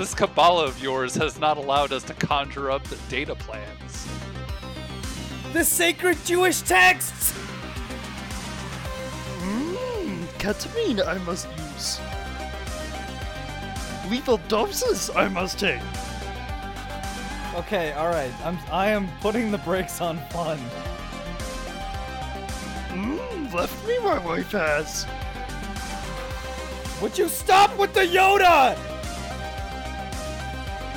This Kabbalah of yours has not allowed us to conjure up the data plans. The sacred Jewish texts! Mmm, ketamine I must use. Lethal doses I must take. Okay, alright. I'm I am putting the brakes on fun. Mmm, left me my wife has. Would you stop with the Yoda?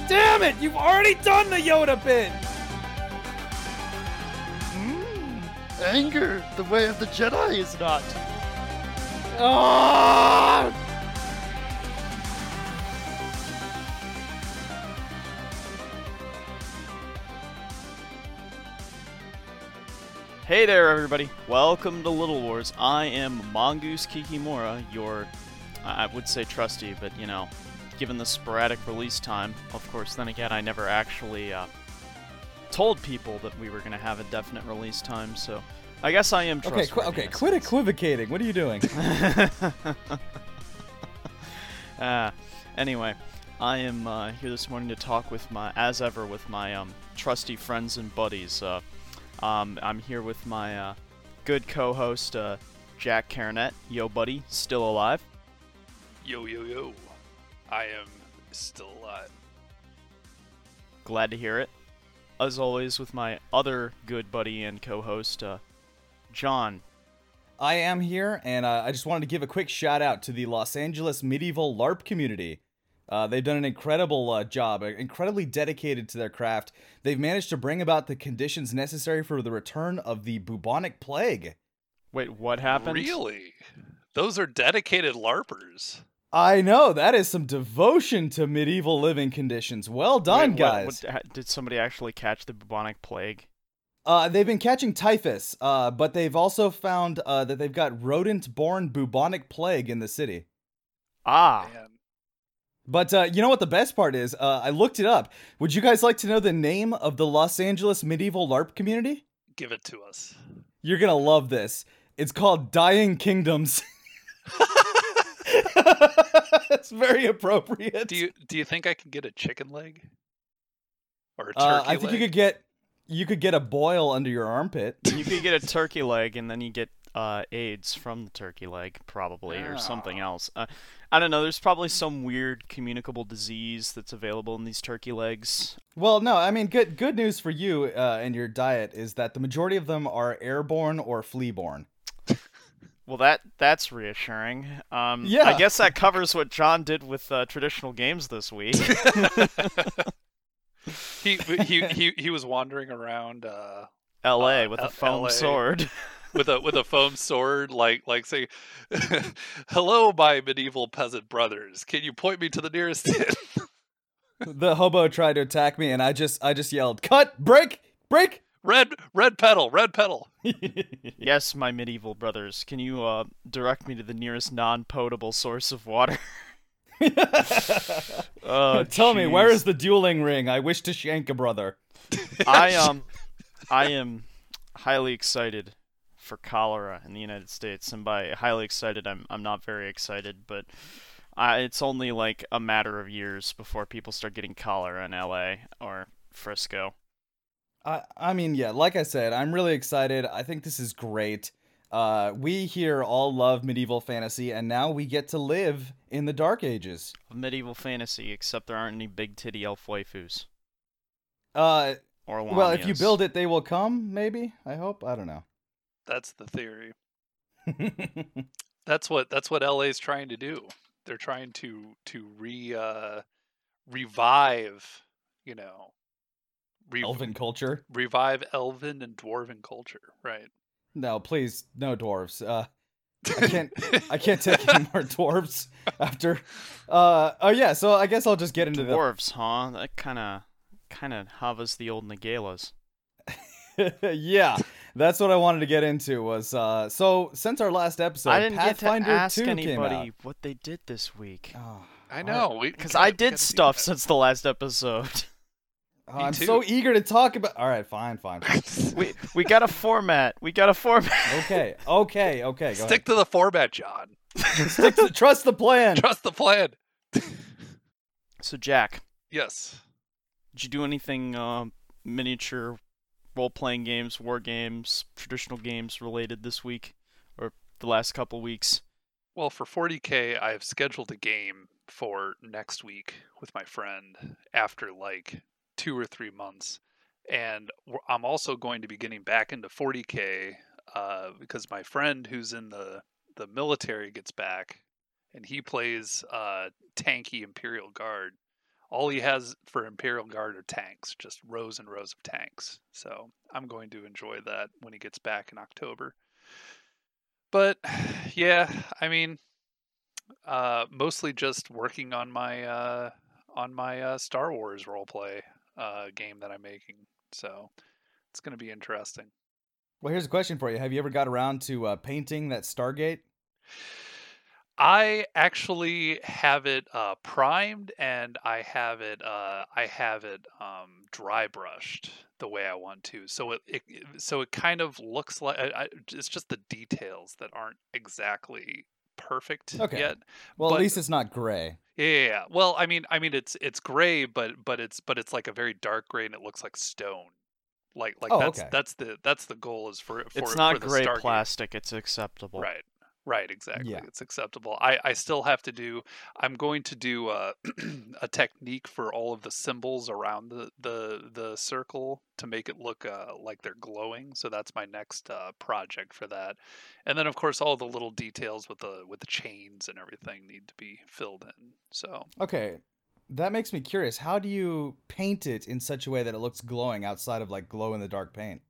Damn it! You've already done the Yoda bit! Mmm, anger, the way of the Jedi is not. Ah! Hey there, everybody. Welcome to Little Wars. I am Mongoose Kikimura, your, I would say trusty, but you know, given the sporadic release time, of course, then again, I never actually uh, told people that we were going to have a definite release time, so I guess I am Okay, qu- okay, quit sense. equivocating. What are you doing? uh, anyway, I am uh, here this morning to talk with my, as ever, with my um, trusty friends and buddies. Uh, um, I'm here with my uh, good co-host uh, Jack Caranet. Yo, buddy, still alive? Yo, yo, yo. I am still alive. Glad to hear it. As always, with my other good buddy and co-host uh, Jon. I am here, and uh, I just wanted to give a quick shout out to the Los Angeles medieval LARP community. Uh, they've done an incredible uh, job, uh, incredibly dedicated to their craft. They've managed to bring about the conditions necessary for the return of the bubonic plague. Wait, what happened? Really? Those are dedicated LARPers. I know that is some devotion to medieval living conditions. Well done, Wait, guys. what- ha- did somebody actually catch the bubonic plague? Uh, they've been catching typhus, uh, but they've also found uh, that they've got rodent-borne bubonic plague in the city. Ah, Man. But uh, you know what the best part is? Uh, I looked it up. Would you guys like to know the name of the Los Angeles medieval LARP community? Give it to us. You're gonna love this. It's called Dying Kingdoms. it's very appropriate. Do you do you think I can get a chicken leg? Or a turkey uh, I think leg? you could get you could get a boil under your armpit. you could get a turkey leg and then you get uh, AIDS from the turkey leg, probably, or something Ah. else. Uh, I don't know. There's probably some weird communicable disease that's available in these turkey legs. Well, no, I mean, good good news for you uh, and your diet is that the majority of them are airborne or flea-borne. Well, that that's reassuring. Um, I guess that covers what Jon did with uh, traditional games this week. he, he he he was wandering around uh, L.A. Uh, with L- a foam LA. sword. with a with a foam sword, like like saying, "Hello, my medieval peasant brothers. Can you point me to the nearest inn?" the hobo tried to attack me, and I just I just yelled, "Cut! Break! Break!" Red red pedal, red pedal. yes, my medieval brothers. Can you uh, direct me to the nearest non-potable source of water? oh, Tell me, where is the dueling ring? I wish to shank a brother. I um I am highly excited for cholera in the United States, and by highly excited, I'm I'm not very excited, but I, it's only like a matter of years before people start getting cholera in L.A. or Frisco. I I mean, yeah, like I said, I'm really excited. I think this is great. Uh, we here all love medieval fantasy, and now we get to live in the Dark Ages. Of medieval fantasy, except there aren't any big titty elf waifus Uh, or well, if you build it, they will come. Maybe. I hope. I don't know. That's the theory. That's what that's what LA's trying to do. They're trying to to re uh, revive, you know, re- Elven culture. revive elven and dwarven culture, right? No, please, no dwarves. Uh, I can't. I can't take any more dwarves after. Uh, oh yeah. So I guess I'll just get into the dwarves, huh? That kind of kind of hovers the old Nagalas. yeah, that's what I wanted to get into. Was uh, so since our last episode, I didn't Pathfinder get to ask anybody what they did this week. Oh, I know Because I did stuff since the last episode. Oh, I'm too. so eager to talk about. All right, fine, fine. fine. we we got a format. We got a format. okay, okay, okay. Go Stick to the format, Jon. Stick to, trust the plan. Trust the plan. So Jack, Yes. did you do anything uh, miniature role-playing games, war games, traditional games related this week or the last couple weeks? Well, for 40k, I've scheduled a game for next week with my friend after like two or three months, and I'm also going to be getting back into 40k uh, because my friend who's in the the military gets back, and he plays uh, tanky Imperial Guard. All he has for Imperial Guard are tanks, just rows and rows of tanks. So I'm going to enjoy that when he gets back in October. But yeah, I mean, uh, mostly just working on my uh, on my uh, Star Wars roleplay uh, game that I'm making. So it's going to be interesting. Well, here's a question for you. Have you ever got around to uh, painting that Stargate? I actually have it uh, primed and I have it uh, I have it um, dry brushed the way I want to. So it, it so it kind of looks like I, I, it's just the details that aren't exactly perfect Okay. yet. Well, But- at least it's not gray. Yeah, yeah, yeah. Well, I mean, I mean, it's it's gray, but but it's but it's like a very dark gray, and it looks like stone. Like like Oh, that's okay. that's the that's the goal is for for it's not for the gray Stargate. plastic, it's acceptable. Right. Right, exactly. Yeah. It's acceptable. I, I still have to do I'm going to do a, a technique for all of the symbols around the, the the circle to make it look uh, like they're glowing. So that's my next uh, project for that. And then of course all the little details with the with the chains and everything need to be filled in. So Okay, that makes me curious. How do you paint it in such a way that it looks glowing outside of like glow in the dark paint?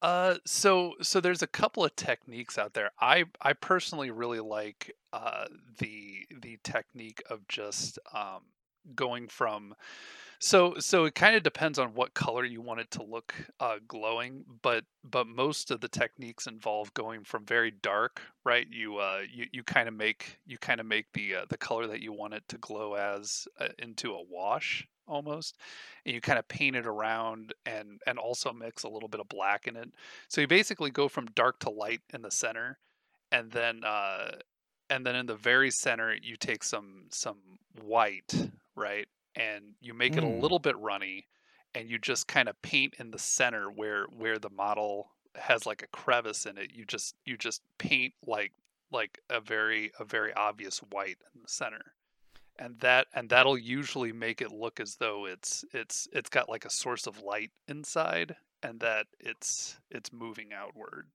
Uh, so so there's a couple of techniques out there. I I personally really like uh the the technique of just um going from so so it kind of depends on what color you want it to look uh glowing, but but most of the techniques involve going from very dark, right? You uh you you kind of make you kind of make the uh, the color that you want it to glow as uh, into a wash almost and you kind of paint it around and and also mix a little bit of black in it so you basically go from dark to light in the center and then uh and then in the very center you take some some white right and you make it a Mm. little bit runny and you just kind of paint in the center where where the model has like a crevice in it you just you just paint like like a very a very obvious white in the center and that and that'll usually make it look as though it's it's it's got like a source of light inside and that it's it's moving outward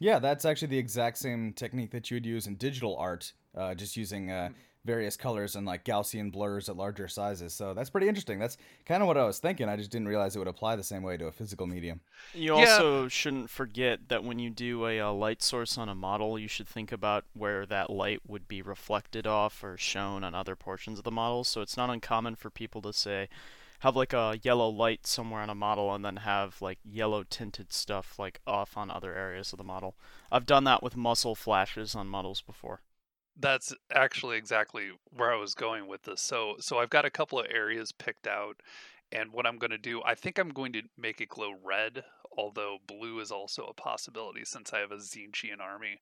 Yeah, that's actually the exact same technique that you would use in digital art, uh, just using uh, Mm. Various colors and like Gaussian blurs at larger sizes. So that's pretty interesting. That's kind of what I was thinking. I just didn't realize it would apply the same way to a physical medium. You Yeah. also shouldn't forget that when you do a, uh light source on a model, you should think about where that light would be reflected off or shown on other portions of the model. So it's not uncommon for people to say, have like a yellow light somewhere on a model and then have like yellow tinted stuff like off on other areas of the model. I've done that with muzzle flashes on models before. That's actually exactly where I was going with this. So so I've got a couple of areas picked out and what I'm going to do, I think I'm going to make it glow red, although blue is also a possibility since I have a Tzeentchian army.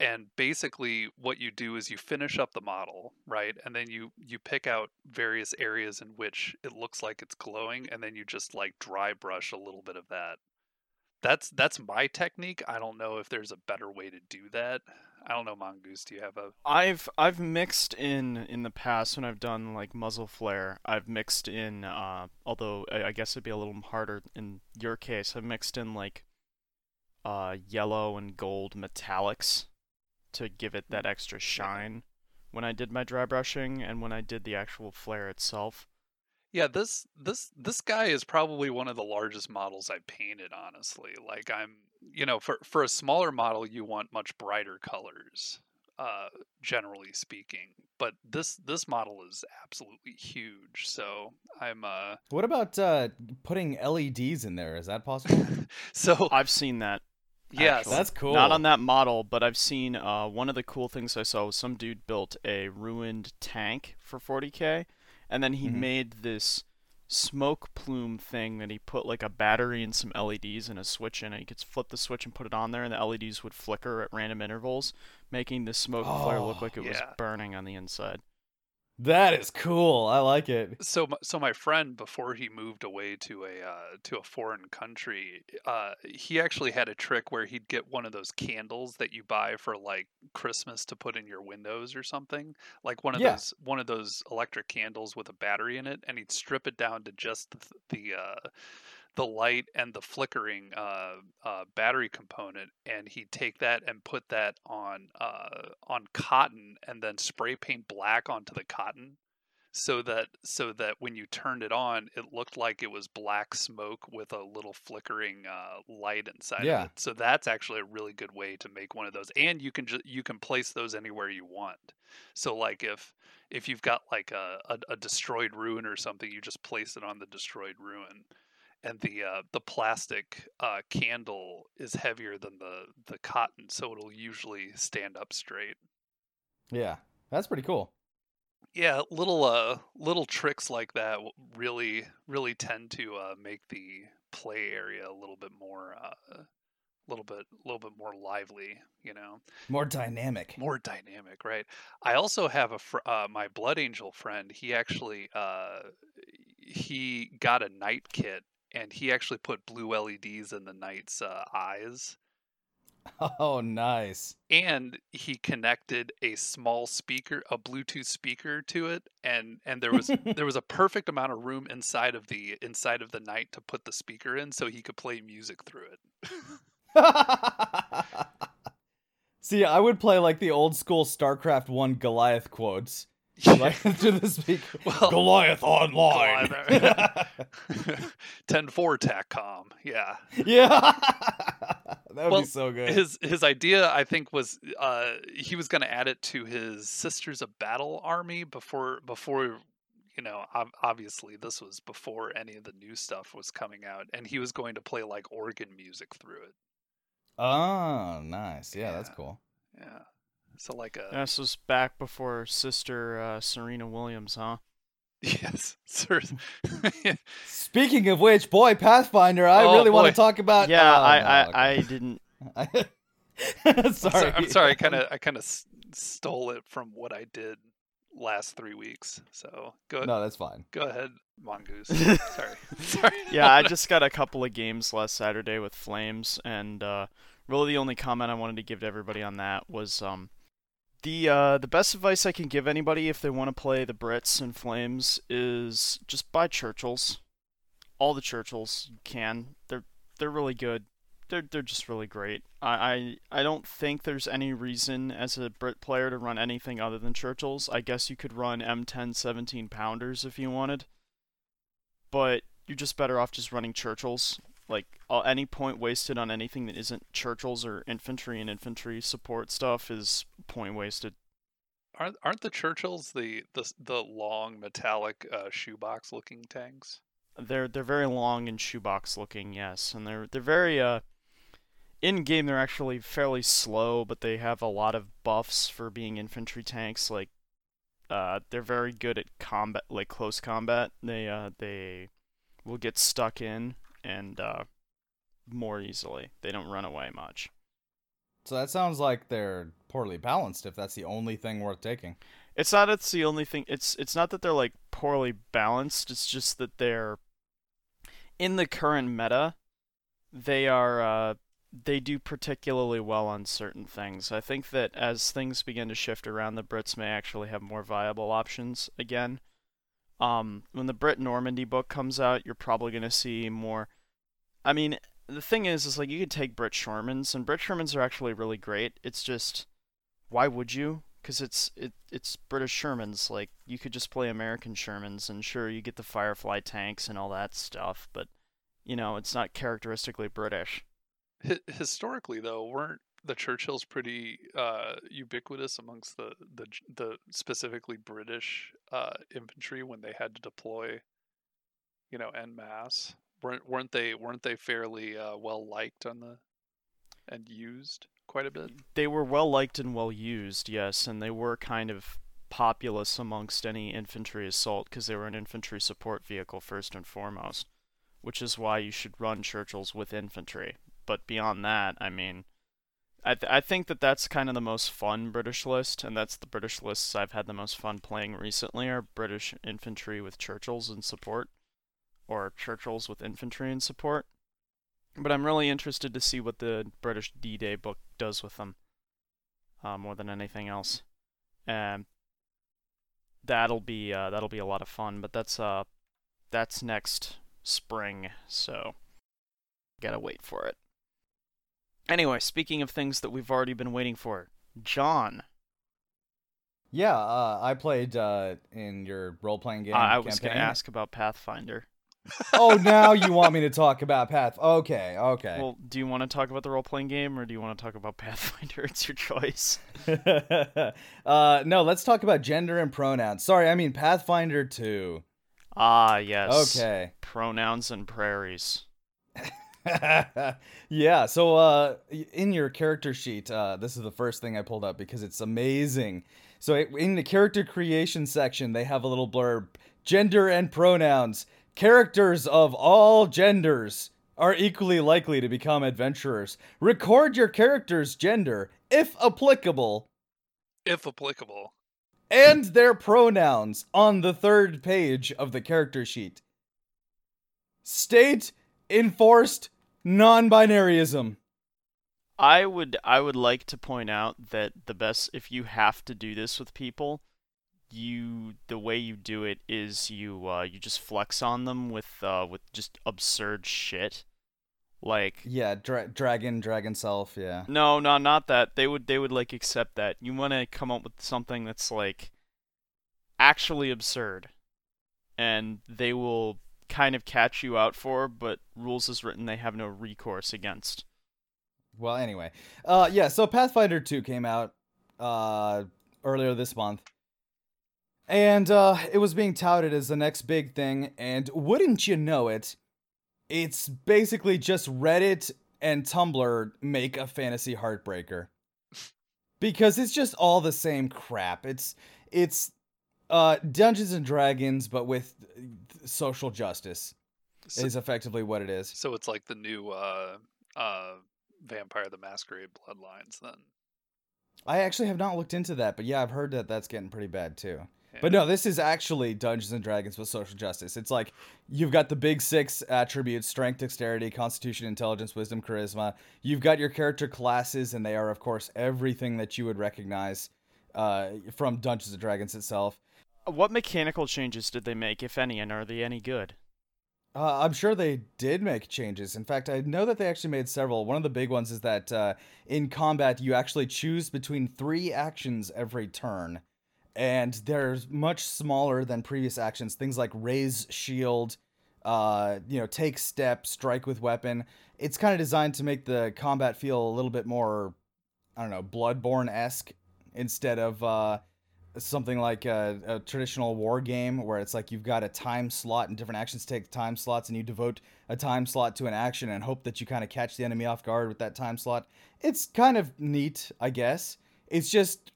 And basically what you do is you finish up the model, right? And then you you pick out various areas in which it looks like it's glowing and then you just like dry brush a little bit of that. That's that's my technique. I don't know if there's a better way to do that. I don't know, Mongoose. Do you have a I've I've mixed in in the past when I've done like muzzle flare. I've mixed in, uh, although I I guess it'd be a little harder in your case. I've mixed in like uh, yellow and gold metallics to give it that extra shine when I did my dry brushing and when I did the actual flare itself. Yeah, this this this guy is probably one of the largest models I painted, honestly. Like I'm, you know, for for a smaller model you want much brighter colors, uh generally speaking. But this this model is absolutely huge. So I'm uh What about uh, putting LEDs in there? Is that possible? so I've seen that. yes. actually. That's cool. Not on that model, but I've seen uh, one of the cool things I saw was some dude built a ruined tank for 40k, and then he Mhm. made this smoke plume thing that he put like a battery and some LEDs and a switch in it. You could flip the switch and put it on there, and the LEDs would flicker at random intervals, making the smoke flare look Oh, like it was burning on the inside. That is cool. I like it. So, so my friend, before he moved away to a uh, to a foreign country, uh, he actually had a trick where he'd get one of those candles that you buy for like Christmas to put in your windows or something, like one of Yeah. those one of those electric candles with a battery in it, and he'd strip it down to just the the, uh, the light and the flickering uh, uh, battery component, and he'd take that and put that on uh, on cotton, and then spray paint black onto the cotton so that so that when you turned it on it looked like it was black smoke with a little flickering uh, light inside Yeah. of it. So that's actually a really good way to make one of those and you can just you can place those anywhere you want. So like if if you've got like a, a, a destroyed ruin or something you just place it on the destroyed ruin and the uh, the plastic uh, candle is heavier than the the cotton so it'll usually stand up straight Yeah, that's pretty cool. yeah little uh little tricks like that really really tend to uh make the play area a little bit more uh a little bit a little bit more lively you know More dynamic. more dynamic right i also have a fr- uh, my blood angel friend he actually uh he got a knight kit and he actually put blue leds in the knight's uh, eyes Oh, nice. and he connected a small speaker a bluetooth speaker to it and and there was there was a perfect amount of room inside of the inside of the knight to put the speaker in so he could play music through it See, I would play like the old school StarCraft 1 Goliath quotes. Like through the speaker. Well, Goliath online. Goliath. 10-4 TACCOM. Yeah. yeah. that would Well, be so good. His his idea, I think, was uh, he was going to add it to his Sisters of Battle army before before you know obviously this was before any of the new stuff was coming out, and he was going to play like organ music through it. Oh, nice. Yeah, that's cool. Yeah. So like a This was back before Sister uh, Serena Williams, huh? yes, sir. Speaking of which, boy, Pathfinder, I Oh, really want to talk about. yeah, oh, I, no, I, okay. I didn't. Sorry. I'm sorry. I kind of I kind of stole it from what I did last three weeks. So go No, that's fine. go ahead, Mongoose. sorry, sorry. Yeah, I just got a couple of games last Saturday with Flames, and uh, really the only comment I wanted to give to everybody on that was um, the uh, the best advice I can give anybody if they want to play the Brits and Flames is just buy Churchills. All the Churchills you can. They're they're really good. They're they're just really great. I, I I don't think there's any reason as a Brit player to run anything other than Churchills. I guess you could run M10 17 pounders if you wanted but you're just better off just running Churchills. Like any point wasted on anything that isn't Churchills or infantry and infantry support stuff is point wasted. Aren't aren't the Churchills the the the long metallic uh, shoebox looking tanks? They're they're very long and shoebox looking, yes, and they're they're very uh in game they're actually fairly slow, but they have a lot of buffs for being infantry tanks. Like uh they're very good at combat, like close combat. They uh they will get stuck in and uh more easily. They don't run away much. So that sounds like they're poorly balanced. If that's the only thing worth taking. It's not it's the only thing it's it's not that they're like poorly balanced, it's just that they're in the current meta they are uh they do particularly well on certain things. I think that as things begin to shift around the Brits may actually have more viable options again. Um when the Brit Normandy book comes out, you're probably going to see more I mean, the thing is is like you could take Brit Shermans and Brit Shermans are actually really great. It's just why would you? Because it's it it's British Shermans. Like you could just play American Shermans, and sure you get the Firefly tanks and all that stuff, but you know it's not characteristically British. Hi- historically, though, weren't the Churchills pretty uh, ubiquitous amongst the the the specifically British uh, infantry when they had to deploy, you know, en masse? Weren't weren't they weren't they fairly uh, well liked on the and used quite a bit? They were well liked and well used, yes, and they were kind of populous amongst any infantry assault because they were an infantry support vehicle first and foremost, which is why you should run Churchills with infantry. But beyond that, I mean, I th- I think that that's kind of the most fun British list, and that's the British lists I've had the most fun playing recently are British infantry with Churchills in support, or Churchills with infantry and support. But I'm really interested to see what the British D-Day book does with them, uh, more than anything else. And that'll be uh, that'll be a lot of fun. But that's uh that's next spring, so gotta wait for it. Anyway, speaking of things that we've already been waiting for, Jon. Yeah, uh, I played uh, in your role playing game. Uh, I was going to ask about Pathfinder. Oh, now you want me to talk about Path? Okay, okay. Well, do you want to talk about the role playing game or do you want to talk about Pathfinder? It's your choice. uh, no, let's talk about gender and pronouns. Sorry, I mean Pathfinder 2. Ah, yes. Okay. Pronouns and prairies. yeah, so uh, in your character sheet, uh, this is the first thing I pulled up because it's amazing. So in the character creation section, they have a little blurb gender and pronouns. Characters of all genders are equally likely to become adventurers. Record your character's gender, if applicable, if applicable, and their pronouns on the third page of the character sheet. State enforced non-binaryism. I would I would like to point out that the best if you have to do this with people, you the way you do it is you uh, you just flex on them with uh, with just absurd shit. Like yeah, dra- dragon, dragon self, yeah. No, no, not that. They would they would like accept that. You want to come up with something that's like actually absurd, and they will kind of catch you out for. But rules is written, they have no recourse against. Well, anyway, uh, yeah. So Pathfinder Two came out uh earlier this month. And uh, it was being touted as the next big thing, and wouldn't you know it, it's basically just Reddit and Tumblr make a fantasy heartbreaker. Because it's just all the same crap. It's it's uh Dungeons and Dragons but with social justice so, is effectively what it is. So it's like the new uh uh Vampire the Masquerade Bloodlines then. I actually have not looked into that, but yeah, I've heard that that's getting pretty bad too. But no, this is actually Dungeons and Dragons with social justice. It's like you've got the big six attributes strength, dexterity, constitution, intelligence, wisdom, charisma. You've got your character classes, and they are, of course, everything that you would recognize uh, from Dungeons and Dragons itself. What mechanical changes did they make, if any, and are they any good? Uh, I'm sure they did make changes. In fact, I know that they actually made several. One of the big ones is that uh, in combat, you actually choose between three actions every turn and they're much smaller than previous actions. Things like raise shield, uh, you know, take step, strike with weapon. It's kind of designed to make the combat feel a little bit more, I don't know, Bloodborne esque instead of uh, something like a, a, traditional war game where it's like you've got a time slot and different actions take time slots and you devote a time slot to an action and hope that you kind of catch the enemy off guard with that time slot. It's kind of neat, I guess. It's just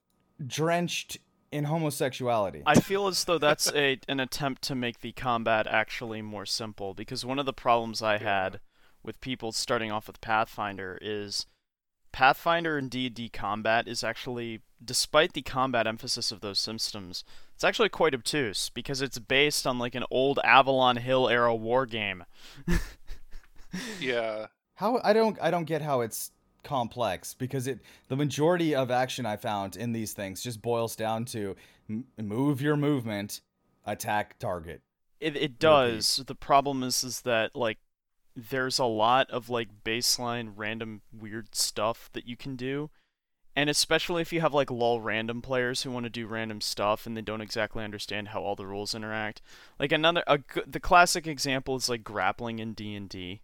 drenched in homosexuality. I feel as though that's a an attempt to make the combat actually more simple because one of the problems I had with people starting off with Pathfinder is Pathfinder and D&D combat is actually despite the combat emphasis of those systems, it's actually quite obtuse because it's based on like an old Avalon Hill era war game. yeah. How I don't I don't get how it's complex because it the majority of action I found in these things just boils down to m- move your movement, attack target. It it does. Repeat. The problem is is that like there's a lot of like baseline random weird stuff that you can do. And especially if you have like lol random players who want to do random stuff and they don't exactly understand how all the rules interact. Like another a, the classic example is like grappling in D&D.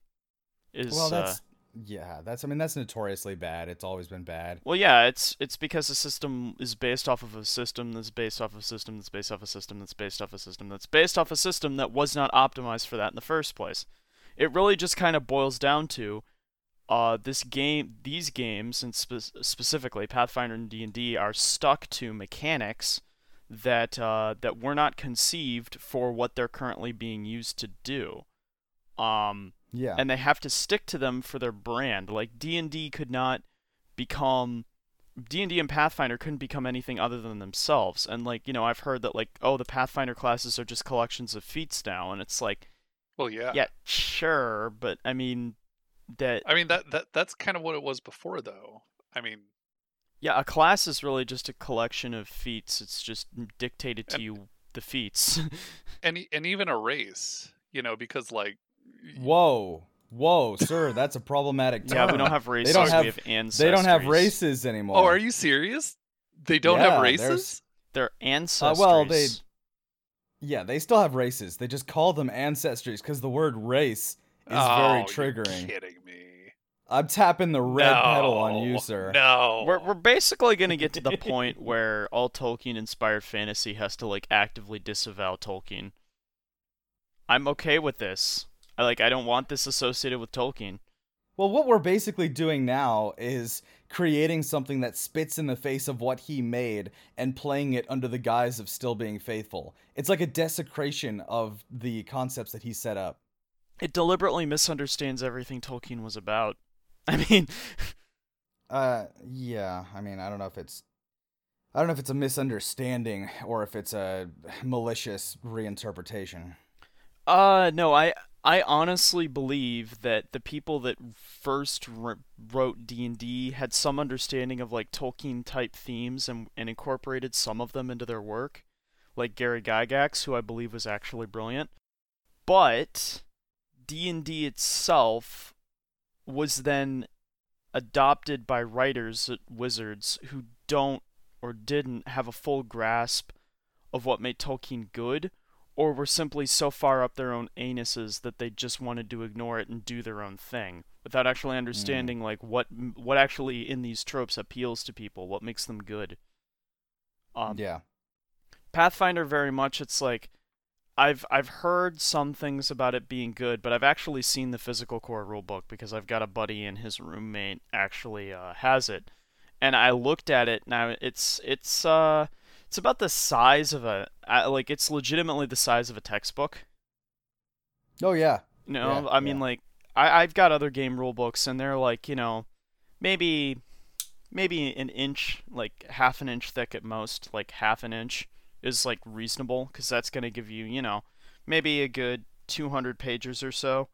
Is well, that's uh, yeah, that's I mean that's notoriously bad. It's always been bad. Well, yeah, it's it's because the system is based off of a system that's based off of a system that's based off a system that's based off a system that's based off a system that was not optimized for that in the first place. It really just kind of boils down to uh, this game, these games, and spe- specifically Pathfinder and D and D, are stuck to mechanics that uh, that were not conceived for what they're currently being used to do. Um, yeah. And they have to stick to them for their brand. Like D&D could not become D&D and Pathfinder couldn't become anything other than themselves. And like, you know, I've heard that like, oh, the Pathfinder classes are just collections of feats now and it's like, Well, yeah. yeah, sure, but I mean that I mean that that that's kind of what it was before, though. I mean, yeah, a class is really just a collection of feats. It's just dictated to And- you the feats. and e- and even a race, you know, because like Whoa, whoa, sir, that's a problematic term. yeah, we don't have races, They don't have- we have ancestries. They don't have races anymore. Oh, are you serious? They don't Yeah, have races? They're ancestries. well, they- Yeah, they still have races. They just call them ancestries because the word race is very Oh, you're triggering. kidding me. I'm tapping the red pedal on you, sir. No. We're we're basically gonna get to the point where all Tolkien inspired fantasy has to like actively disavow Tolkien. I'm okay with this. I like I don't want this associated with Tolkien. Well, what we're basically doing now is creating something that spits in the face of what he made and playing it under the guise of still being faithful. It's like a desecration of the concepts that he set up. It deliberately misunderstands everything Tolkien was about. I mean, Uh, yeah. I mean, I don't know if it's, I don't know if it's a misunderstanding or if it's a malicious reinterpretation. Uh, no, I I honestly believe that the people that first wrote D and D had some understanding of like Tolkien type themes and and incorporated some of them into their work, like Gary Gygax, who I believe was actually brilliant. But D and D itself was then adopted by writers at Wizards who don't or didn't have a full grasp of what made Tolkien good or were simply so far up their own anuses that they just wanted to ignore it and do their own thing without actually understanding like what what actually in these tropes appeals to people, what makes them good. Um, yeah. Pathfinder very much it's like I've I've heard some things about it being good, but I've actually seen the physical core rulebook because I've got a buddy and his roommate actually uh, has it, and I looked at it. Now it's it's uh it's about the size of a uh, like it's legitimately the size of a textbook. Oh yeah. Know, Yeah, I mean yeah. like I I've got other game rule books and they're like you know maybe maybe an inch like half an inch thick at most like half an inch is like reasonable because that's going to give you you know maybe a good 200 pages or so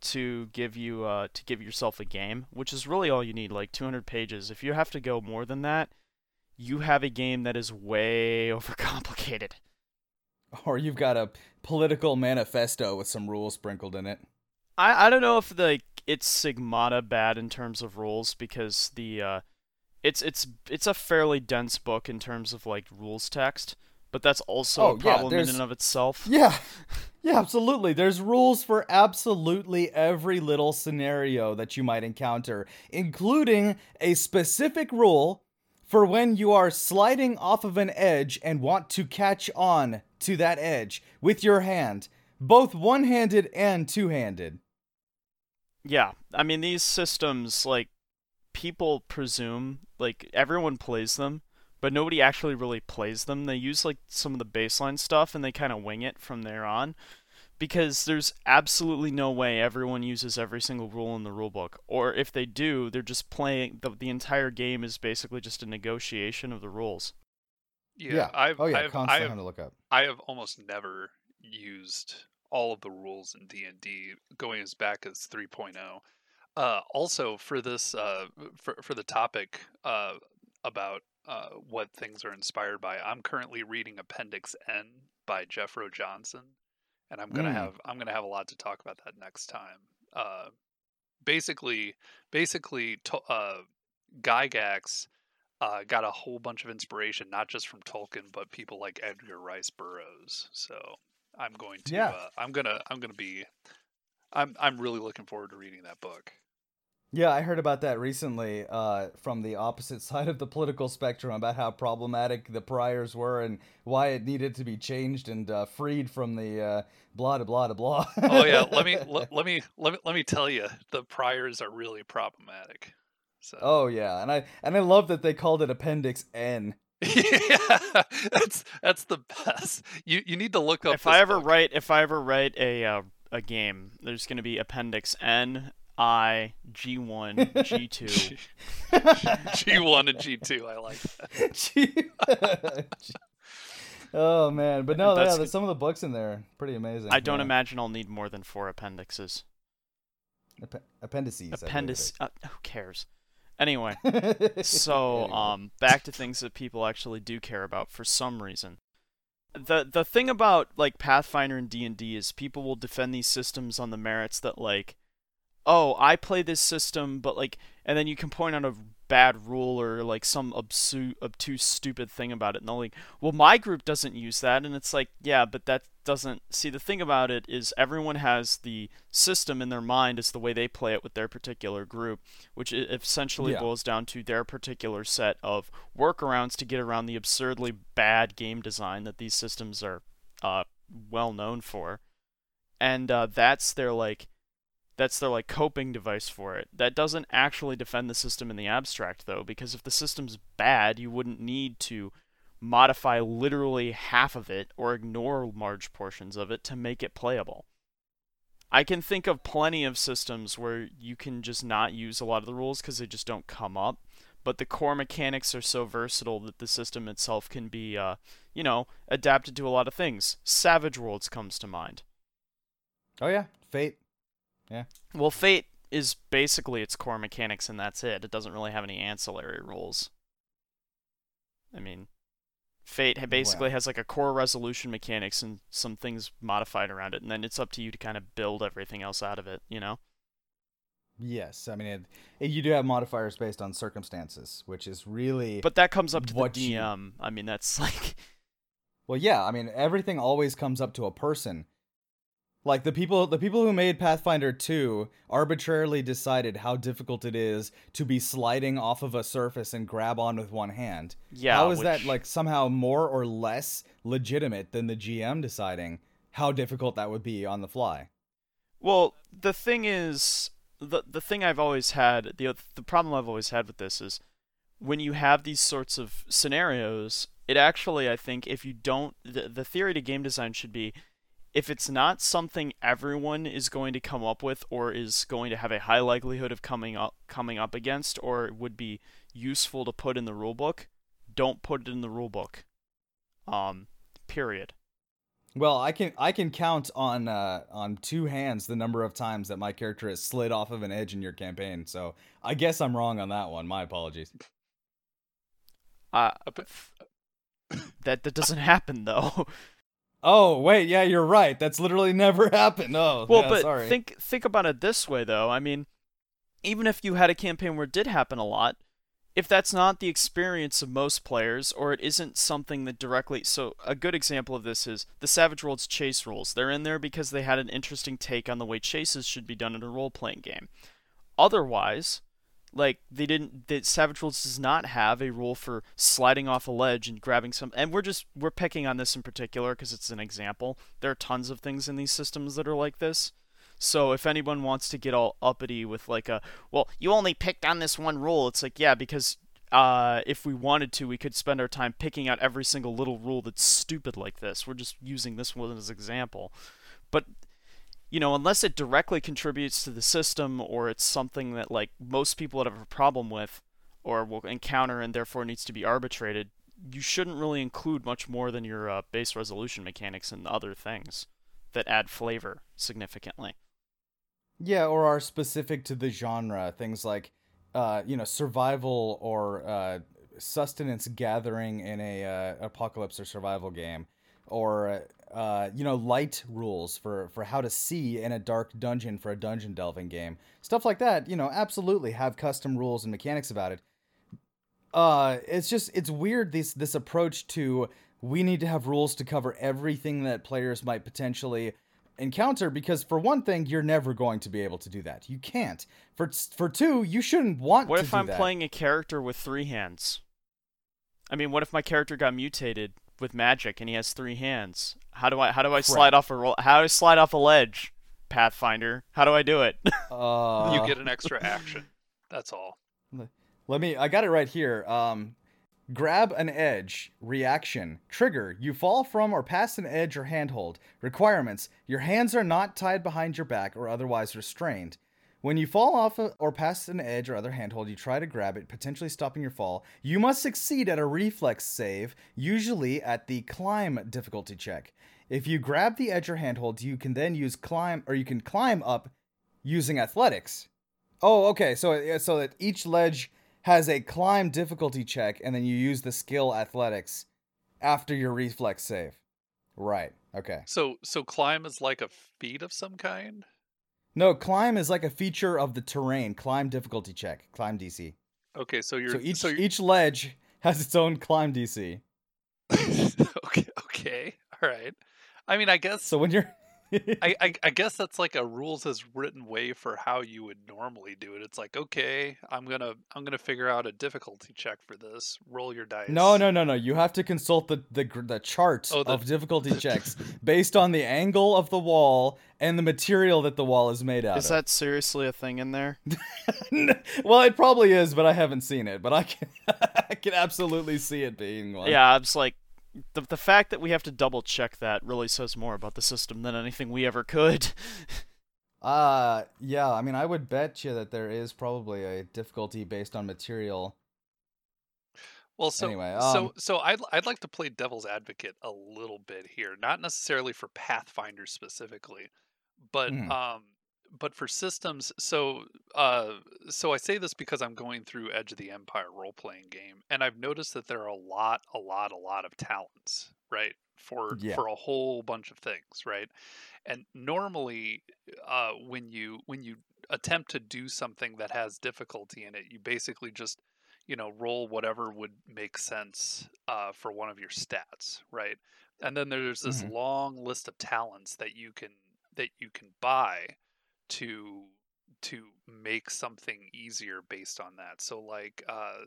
to give you uh to give yourself a game which is really all you need like 200 pages if you have to go more than that you have a game that is way overcomplicated Or you've got a political manifesto with some rules sprinkled in it. I, I don't know if the it's Sigmata bad in terms of rules because the uh, it's it's it's a fairly dense book in terms of like rules text, but that's also Oh, a yeah, problem in and of itself. Yeah. Yeah, absolutely. There's rules for absolutely every little scenario that you might encounter, including a specific rule for when you are sliding off of an edge and want to catch on to that edge with your hand, both one handed and two handed. Yeah, I mean these systems like people presume like everyone plays them, but nobody actually really plays them. They use like some of the baseline stuff and they kind of wing it from there on because there's absolutely no way everyone uses every single rule in the rulebook. Or if they do, they're just playing the the entire game is basically just a negotiation of the rules. Yeah, I've, oh, yeah. I've, Constantly I've, having to look up. I have almost never used all of the rules in D and D, going as back as 3.0. Uh, also, for this, uh, for for the topic uh, about uh, what things are inspired by, I'm currently reading Appendix N by Jeffro Johnson, and I'm gonna Mm. have I'm gonna have a lot to talk about that next time. Uh, basically, basically, uh, Gygax uh, got a whole bunch of inspiration, not just from Tolkien, but people like Edgar Rice Burroughs. So I'm going to, Yeah. uh, I'm gonna, I'm gonna be, I'm, I'm really looking forward to reading that book. Yeah, I heard about that recently uh, from the opposite side of the political spectrum about how problematic the priors were and why it needed to be changed and uh, freed from the uh, blah blah blah blah. Oh yeah, let me, let, let me, let me, let me tell you, the priors are really problematic. So. oh yeah, and I and I love that they called it Appendix N. yeah, that's that's the best. You you need to look up. if I ever book. write if I ever write a uh, a game, there's going to be Appendix N. I, G1, G2. G1 and G2. I like that. oh man, but no, That's- yeah, there's some of the books in there pretty amazing. I don't yeah. imagine I'll need more than four appendixes. App- appendices. I believe Appendix. Uh, who cares? Anyway, so Anyway. um, back to things that people actually do care about for some reason. The the thing about like Pathfinder and D and D is people will defend these systems on the merits that like, oh, I play this system, but like, and then you can point out a bad rule or like some obsu- obtuse stupid thing about it, and they're like, well, my group doesn't use that, and it's like, yeah, but that doesn't. See, the thing about it is everyone has the system in their mind as the way they play it with their particular group, which essentially Yeah. boils down to their particular set of workarounds to get around the absurdly bad game design that these systems are uh, well known for, and uh, that's their like that's their like coping device for it. That doesn't actually defend the system in the abstract though, because if the system's bad, you wouldn't need to modify literally half of it or ignore large portions of it to make it playable. I can think of plenty of systems where you can just not use a lot of the rules because they just don't come up, but the core mechanics are so versatile that the system itself can be, uh, you know, adapted to a lot of things. Savage Worlds comes to mind. Oh yeah, Fate. Well, Fate is basically its core mechanics, and that's it. It doesn't really have any ancillary rules. I mean, Fate basically has like a core resolution mechanics and some things modified around it, and then it's up to you to kind of build everything else out of it, you know? Yes, I mean it, it- you do have modifiers based on circumstances, which is really But that comes up to the you- DM. I mean, that's like. well, yeah. I mean everything always comes up to a person. Like the people, the people who made Pathfinder 2 arbitrarily decided how difficult it is to be sliding off of a surface and grab on with one hand. Yeah. how is that like somehow more or less legitimate than the GM deciding how difficult that would be on the fly? Well, the thing is, the the thing I've always had, the the problem I've always had with this is, when you have these sorts of scenarios, it actually, I think, if you don't, the, the theory to game design should be, if it's not something everyone is going to come up with or is going to have a high likelihood of coming up coming up against or would be useful to put in the rulebook, don't put it in the rulebook. Um, period. Well, I can I can count on uh, on two hands the number of times that my character has slid off of an edge in your campaign. So I guess I'm wrong on that one. My apologies. Uh, that that doesn't happen though. Oh wait, yeah, you're right. That's literally never happened. Oh, Well, yeah, but sorry. think think about it this way though. I mean, even if you had a campaign where it did happen a lot, if that's not the experience of most players or it isn't something that directly so a good example of this is the Savage Worlds chase rules. They're in there because they had an interesting take on the way chases should be done in a role-playing game. Otherwise, like they didn't that Savage Worlds does not have a rule for sliding off a ledge and grabbing some and we're just we're picking on this in particular because it's an example. There are tons of things in these systems that are like this. So if anyone wants to get all uppity with like a well, you only picked on this one rule, it's like yeah, because uh, if we wanted to, we could spend our time picking out every single little rule that's stupid like this. We're just using this one as an example. But you know, unless it directly contributes to the system or it's something that like most people would have a problem with or will encounter and therefore needs to be arbitrated, you shouldn't really include much more than your uh, base resolution mechanics and other things that add flavor significantly. yeah, or are specific to the genre. Things like, uh, you know, survival or uh, sustenance gathering in a uh, apocalypse or survival game, or uh, you know, light rules for for how to see in a dark dungeon for a dungeon delving game. Stuff like that. You know, absolutely have custom rules and mechanics about it. Uh, it's just it's weird this this approach to we need to have rules to cover everything that players might potentially encounter because for one thing you're never going to be able to do that you can't for for two you shouldn't want What to if I'm that. playing a character with three hands? I mean, what if my character got mutated with magic and he has three hands? How do I how do I slide off a roll? How do I slide off a ledge? Pathfinder. How do I do it? uh, you get an extra action. That's all. let me i got it right here um grab an edge reaction trigger you fall from or past an edge or handhold requirements your hands are not tied behind your back or otherwise restrained When you fall off or past an edge or other handhold, you try to grab it, potentially stopping your fall. You must succeed at a reflex save, usually at the climb difficulty check. If you grab the edge or handhold, you can then use climb or you can climb up using athletics. Oh, okay. So uh, so that each ledge has a climb difficulty check, and then you use the skill athletics after your reflex save. Right. Okay. So so climb is like a feat of some kind. No, climb is like a feature of the terrain. Climb difficulty check. Climb DC. Okay, so you're So each so you're, each ledge has its own climb DC. okay, okay, all right. I mean, I guess So when you're I, I I guess that's like a rules as written way for how you would normally do it. It's like, okay, I'm gonna I'm gonna figure out a difficulty check for this. Roll your dice. No, no, no, no. You have to consult the the, the chart Oh, the- of difficulty checks based on the angle of the wall and the material that the wall is made out of. Is of. that seriously a thing in there? well, it probably is, but I haven't seen it. But I can I can absolutely see it being one. Yeah, I was like, the the fact that we have to double check that really says more about the system than anything we ever could. Uh yeah, I mean I would bet you that there is probably a difficulty based on material. Well, so Anyway, so um, so I'd I'd like to play devil's advocate a little bit here, not necessarily for Pathfinder specifically, but Mhm. um but for systems. So uh so I say this because I'm going through Edge of the Empire role playing game, and I've noticed that there are a lot, a lot, a lot of talents, right? For Yeah. for a whole bunch of things, right? And normally, uh, when you when you attempt to do something that has difficulty in it, you basically just you know roll whatever would make sense uh, for one of your stats right and then there's this Mhm. long list of talents that you can that you can buy to to make something easier based on that. So like uh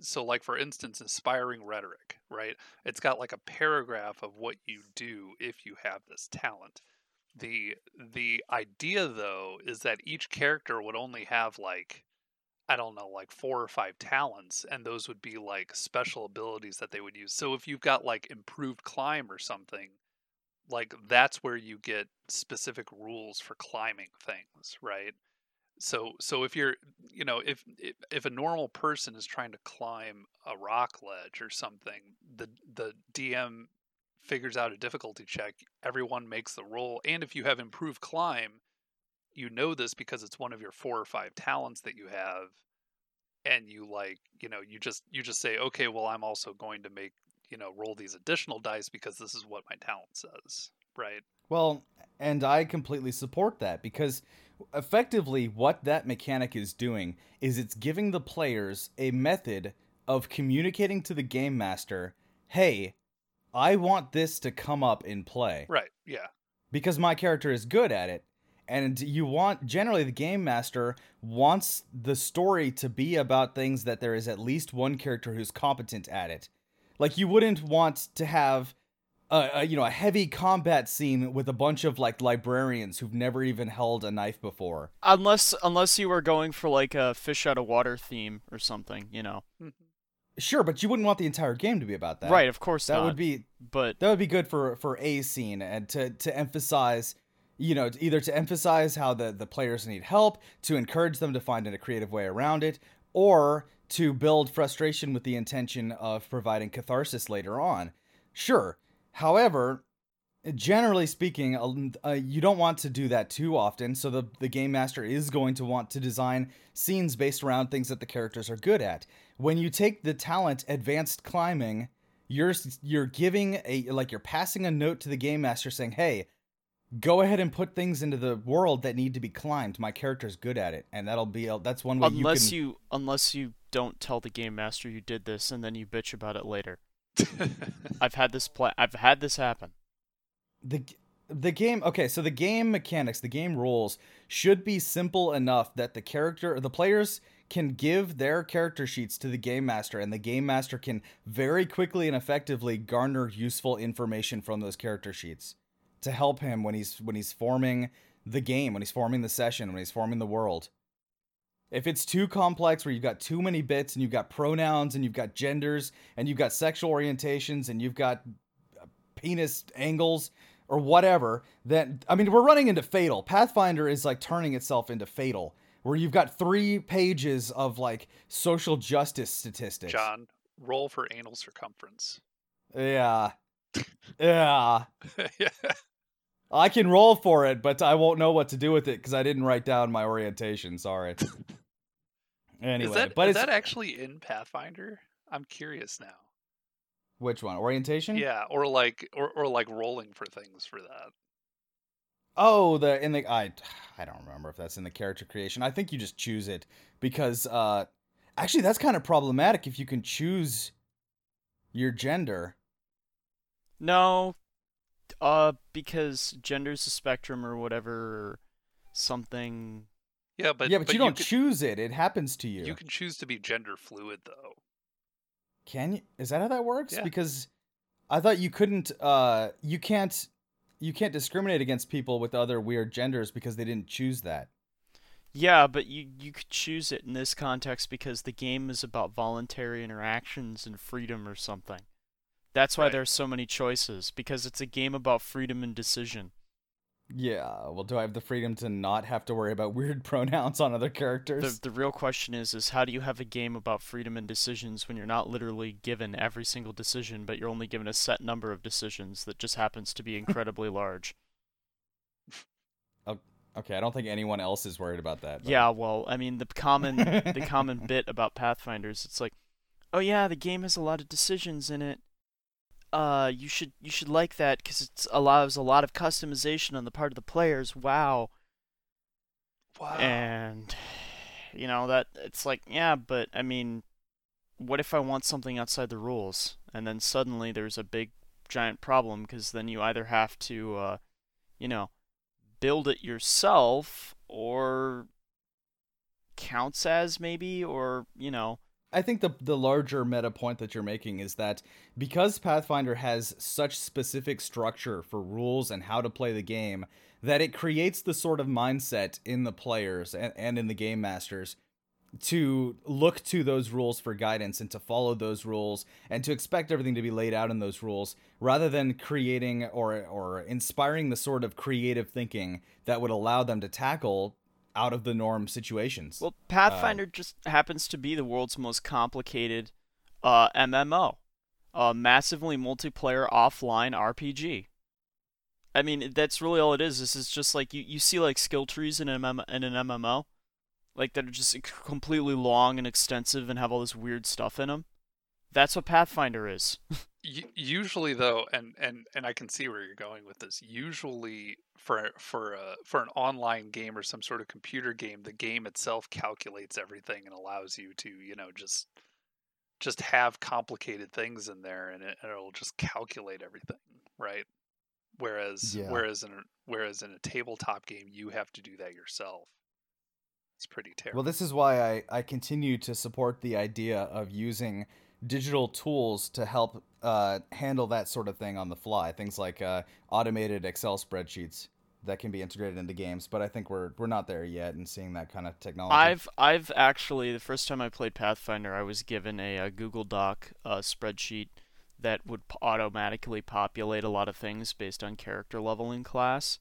so like for instance inspiring rhetoric right? It's got like a paragraph of what you do if you have this talent. The the idea though is that each character would only have like I don't know, like four or five talents, and those would be like special abilities that they would use. So if you've got like improved climb or something, like that's where you get specific rules for climbing things, right? So so if you're, you know, if if, a normal person is trying to climb a rock ledge or something, the the DM figures out a difficulty check, everyone makes the roll, and if you have improved climb, you know this because it's one of your four or five talents that you have and you like you know you just you just say okay well i'm also going to make you know roll these additional dice because this is what my talent says right Well, and I completely support that because effectively what that mechanic is doing is it's giving the players a method of communicating to the game master, "Hey, I want this to come up in play." right yeah because my character is good at it. And you want generally the game master wants the story to be about things that there is at least one character who's competent at it. Like you wouldn't want to have a, a you know a heavy combat scene with a bunch of like librarians who've never even held a knife before. unless unless you were going for like a fish out of water theme or something, you know. Mm-hmm. Sure, but you wouldn't want the entire game to be about that. right, of course That not. would be but that would be good for for a scene and to to emphasize you know either to emphasize how the the players need help to encourage them to find in a creative way around it or to build frustration with the intention of providing catharsis later on. Sure. However generally speaking uh, you don't want to do that too often so the, the game master is going to want to design scenes based around things that the characters are good at. When you take the talent advanced climbing you're you're giving a like you're passing a note to the game master saying hey go ahead and put things into the world that need to be climbed. My character's good at it. And that'll be a, that's one way unless you you unless you don't tell the game master you did this and then you bitch about it later. I've had this play I've had this happen. the the game okay so the game mechanics the game rules should be simple enough that the character the players can give their character sheets to the game master and the game master can very quickly and effectively garner useful information from those character sheets to help him when he's when he's forming the game when he's forming the session when he's forming the world if it's too complex where you've got too many bits and you've got pronouns and you've got genders and you've got sexual orientations and you've got uh, penis angles or whatever, then I mean we're running into fatal. Pathfinder is like turning itself into fatal where you've got three pages of like social justice statistics. Jon, roll for anal circumference. Yeah. Yeah. yeah. I can roll for it, but I won't know what to do with it because I didn't write down my orientation. Sorry. Anyway, is that but is that actually in Pathfinder? I'm curious now. which one? Orientation? Yeah, or like or, or like rolling for things for that. Oh, the in the I I don't remember if that's in the character creation. I think you just choose it because uh actually that's kind of problematic if you can choose your gender. No, uh, because gender's a spectrum or whatever, or something. Yeah, but yeah, but, you don't can, choose it. It happens to you. You can choose to be gender fluid though. Can you? Is that how that works? Yeah. Because I thought you couldn't. Uh, you can't. You can't discriminate against people with other weird genders because they didn't choose that. Yeah, but you you could choose it in this context because the game is about voluntary interactions and freedom or something. That's why Right. there's so many choices because it's a game about freedom and decision. Yeah. Well, do I have the freedom to not have to worry about weird pronouns on other The characters? the real question is is how do you have a game about freedom and decisions when you're not literally given every single decision, but you're only given a set number of decisions that just happens to be incredibly large. Oh, okay, I don't think anyone else is worried about that. but- Yeah, well, I mean the common the common bit about Pathfinders, it's like, oh yeah, the game has a lot of decisions in it. Uh, you should you should like that because it allows a lot of customization on the part of the players. Wow, Wow. and you know that it's like, yeah, but I mean, what if I want something outside the rules? And then suddenly there's a big giant problem because then you either have to, uh, you know, build it yourself or counts as maybe or you know I think the the larger meta point that you're making is that because Pathfinder has such specific structure for rules and how to play the game, that it creates the sort of mindset in the players and, and in the game masters to look to those rules for guidance and to follow those rules and to expect everything to be laid out in those rules rather than creating or or inspiring the sort of creative thinking that would allow them to tackle out of the norm situations. well pathfinder just happens to be the world's most complicated uh mmo a massively multiplayer offline rpg i mean that's really all it is. This is just like you, you see like skill trees in an, MM, in an mmo like that are just completely long and extensive and have all this weird stuff in them that's what pathfinder is. Usually though and and and i can see where you're going with this usually for for a for an online game or some sort of computer game the game itself calculates everything and allows you to you know just just have complicated things in there and, it, and it'll just calculate everything right? Whereas Yeah. whereas in a, whereas in a tabletop game you have to do that yourself. It's pretty terrible Well, this is why I, I continue to support the idea of using digital tools to help uh, handle that sort of thing on the fly. Things like uh, automated Excel spreadsheets that can be integrated into games. But I think we're we're not there yet in seeing that kind of technology. I've I've actually the first time I played Pathfinder, I was given a, uh Google Doc uh, spreadsheet that would p- automatically populate a lot of things based on character level in class.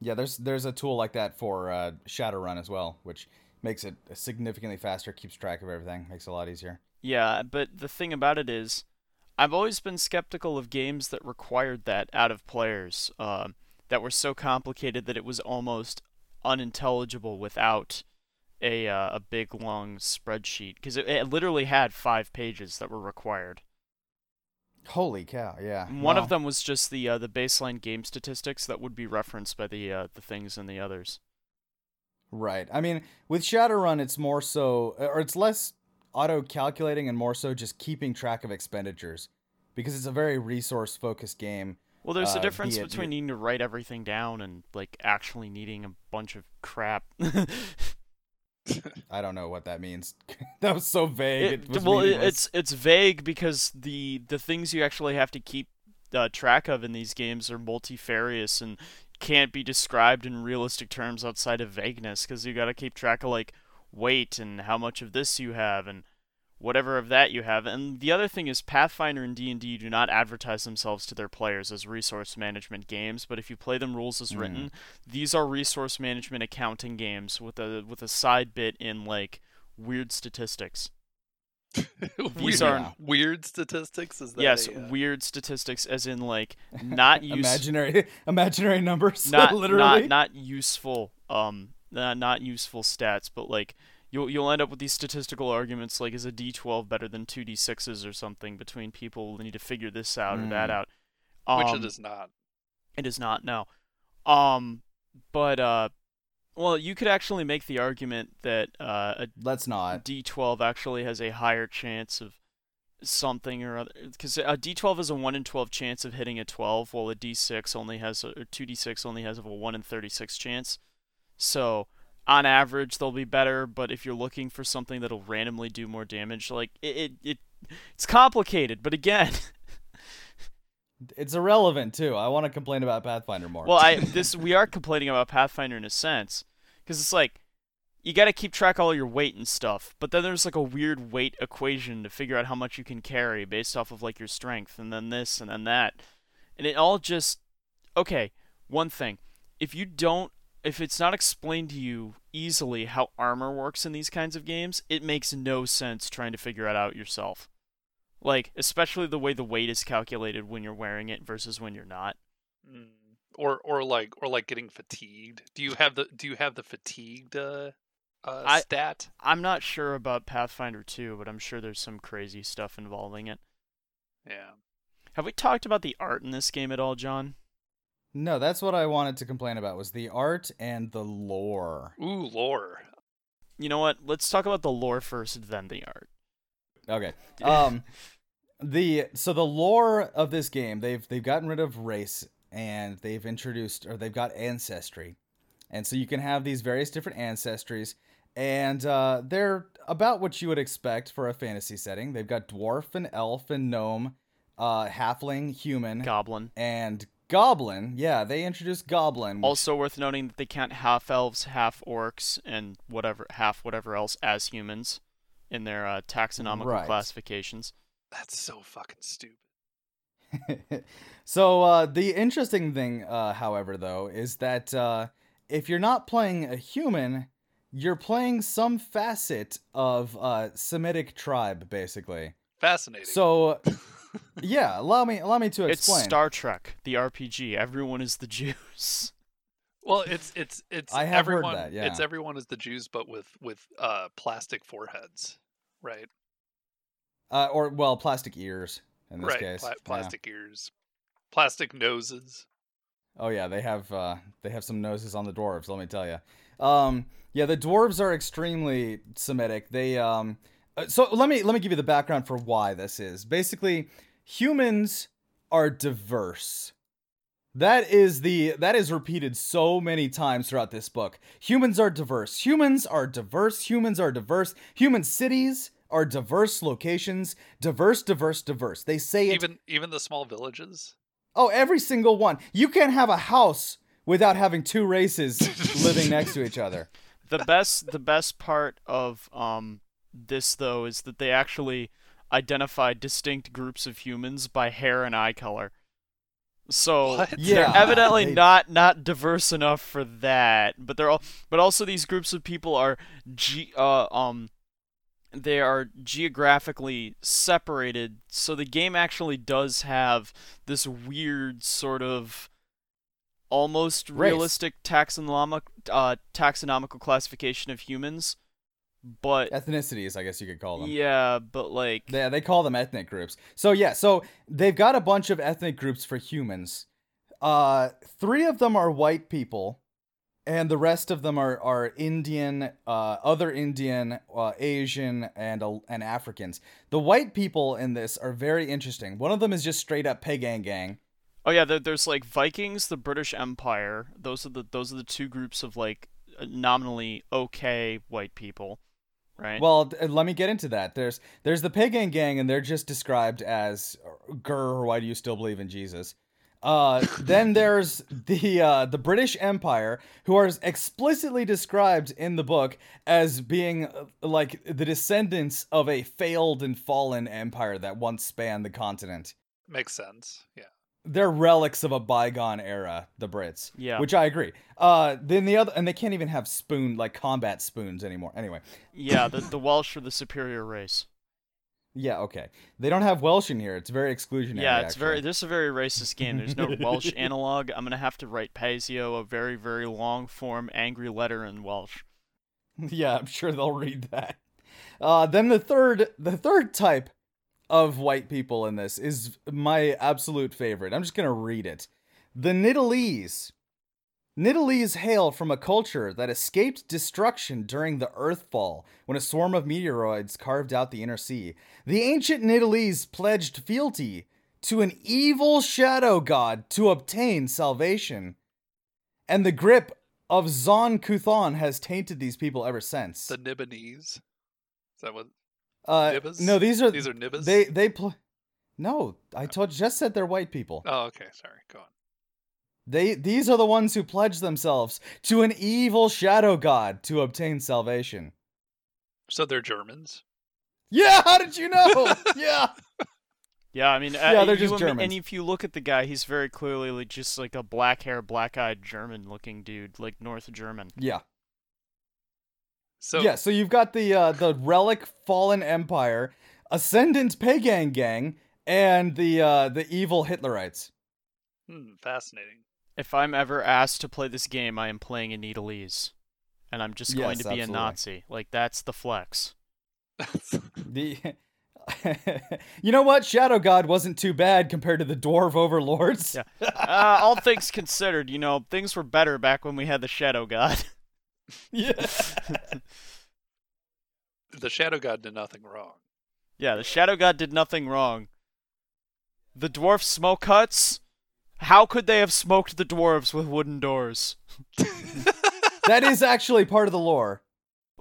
yeah, there's there's a tool like that for uh, Shadowrun as well, which makes it significantly faster, keeps track of everything, makes it a lot easier. Yeah, but the thing about it is, I've always been skeptical of games that required that out of players, uh, that were so complicated that it was almost unintelligible without a uh, a big long spreadsheet because it, it literally had five pages that were required. Holy cow! Yeah, One of them was just the uh, the baseline game statistics that would be referenced by the uh, the things in the others. Right. I mean, with Shadowrun, it's more so, or it's less auto calculating and more so just keeping track of expenditures because it's a very resource focused game. Well, there's Uh, a difference it- between needing to write everything down and like actually needing a bunch of crap. I don't know what that means. that was so vague. It, It- was well, meaningless. it's it's vague because the the things you actually have to keep uh, track of in these games are multifarious and can't be described in realistic terms outside of vagueness because you got to keep track of like weight and how much of this you have and whatever of that you have. And the other thing is Pathfinder and D&D do not advertise themselves to their players as resource management games, but if you play them rules as Mm. written, these are resource management accounting games with a with a side bit in like weird statistics. weird, are- weird statistics. Is that yes, a, uh, weird statistics as in like not use imaginary imaginary numbers. not literally. not not useful um not, not useful stats, but like you'll you'll end up with these statistical arguments like is a D12 better than two D6s or something between people who need to figure this out or that Mm. out. which Um, it is not. It is not no. Um, but uh, well, you could actually make the argument that uh, a Let's not. D12 actually has a higher chance of something or other because a D12 is a 1 in 12 chance of hitting a 12 while a D6 only has a, or 2D6 only has a 1 in 36 chance. So, on average they'll be better, but if you're looking for something that'll randomly do more damage, like it it, it it's complicated, but again, It's irrelevant too. I want to complain about Pathfinder more. well, I this we are complaining about Pathfinder in a sense cuz it's like you got to keep track of all your weight and stuff, but then there's like a weird weight equation to figure out how much you can carry based off of like your strength and then this and then that. And it all just okay, one thing. If you don't if it's not explained to you easily how armor works in these kinds of games, it makes no sense trying to figure it out yourself. Like, especially the way the weight is calculated when you're wearing it versus when you're not. Mm. Or or like or like getting fatigued. Do you have the do you have the fatigued uh, uh, I- stat? I'm not sure about Pathfinder 2, but I'm sure there's some crazy stuff involving it. Yeah. Have we talked about the art in this game at all, Jon? No, that's what I wanted to complain about was the art and the lore. Ooh, lore. You know what? Let's talk about the lore first, then the art. Okay. Um the so the lore of this game, they've they've gotten rid of race and they've introduced or they've got ancestry. And so you can have these various different ancestries and uh they're about what you would expect for a fantasy setting. They've got dwarf and elf and gnome, uh halfling, human, Goblin. and goblin. Yeah, they introduced goblin. which- Also worth noting that they count half elves, half orcs, and whatever half whatever else as humans in their uh, taxonomical Right. classifications. That's so fucking stupid. so uh, the interesting thing, uh, however, though, is that uh, if you're not playing a human, you're playing some facet of uh, Semitic tribe, basically. Fascinating. So, yeah, allow me allow me to explain. It's. Star Trek, the RPG. Everyone is the Jews. well, it's it's it's I have heard everyone. that, It's everyone is the Jews, but with with uh plastic foreheads, right? uh, or well, plastic ears in this right. case. pla- yeah. plastic ears, plastic noses. Oh yeah, they have uh, they have some noses on the dwarves. Let me tell you. Um, yeah, the dwarves are extremely Semitic. They um, uh, so let me let me give you the background for why this is. Basically, humans are diverse. That is the that is repeated so many times throughout this book. Humans are diverse. Humans are diverse. Humans are diverse. Human cities are diverse locations. Diverse, diverse, diverse. They say it Even even the small villages. Oh, every single one. You can't have a house without having two races living next to each other. the best the best part of um this though is that they actually identify distinct groups of humans by hair and eye color. So What? Yeah. they're evidently they- not not diverse enough for that, but they're all but also these groups of people are ge- uh um they are geographically separated, so the game actually does have this weird sort of almost Race. realistic taxonomic uh, taxonomical classification of humans, but Ethnicities, I guess you could call them. yeah, but like Yeah, they call them ethnic groups. So yeah, so they've got a bunch of ethnic groups for humans. Uh, three of them are white people, and the rest of them are are Indian, uh, other Indian, uh, Asian, and uh, and Africans. The white people in this are very interesting. One of them is just straight up pagan gang. oh yeah, there, there's like Vikings, the British Empire. Those are the those are the two groups of like nominally okay white people, right? Well, th- let me get into that. There's there's the pagan gang, and they're just described as "Grr, why do you still believe in Jesus?" Uh, then there's the uh, the British Empire, who are explicitly described in the book as being uh, like the descendants of a failed and fallen empire that once spanned the continent. Makes sense. Yeah. They're relics of a bygone era, the Brits. Yeah. Which I agree. Uh, then the other, and they can't even have spoon like combat spoons anymore. Anyway, Yeah, the the Welsh are the superior race. yeah, okay. They don't have Welsh in here. It's very exclusionary. Yeah, it's very. This is a very racist game. There's no Welsh analog. I'm gonna have to write Paizo a very very long form angry letter in Welsh. Yeah, I'm sure they'll read that. Uh, then the third, the third type of white people in this is my absolute favorite. I'm just gonna read it. The Nidalee. Nidalee hail from a culture that escaped destruction during the Earthfall when a swarm of meteoroids carved out the inner sea. The ancient Nidalee pledged fealty to an evil shadow god to obtain salvation. And the grip of Zon Kuthon has tainted these people ever since. The Nibbanese. Is that what uh, Nibbas? no, these are these are Nibbas? they they pl- No, I told just said they're white people. Oh, okay. Sorry. Go on. They these are the ones who pledge themselves to an evil shadow god to obtain salvation. So they're Germans. Yeah, how did you know? yeah. Yeah, I mean, Yeah, uh, they're just im- Germans. And if you look at the guy, he's very clearly like, just like a black hair, black eyed German looking dude, like North German. Yeah. So yeah, so you've got the uh the relic fallen empire, ascendant pagan gang, and the uh the evil Hitlerites. hmm, fascinating. If I'm ever asked to play this game, I am playing a Needlese. And I'm just going Yes, to be absolutely. a Nazi. Like, that's the flex. The You know what? Shadow God wasn't too bad compared to the dwarf overlords. Yeah. Uh, all things considered, you know, things were better back when we had the Shadow God. yeah. the Shadow God did nothing wrong. yeah, the Shadow God did nothing wrong. The dwarf smoke huts? How could they have smoked the dwarves with wooden doors? that is actually part of the lore.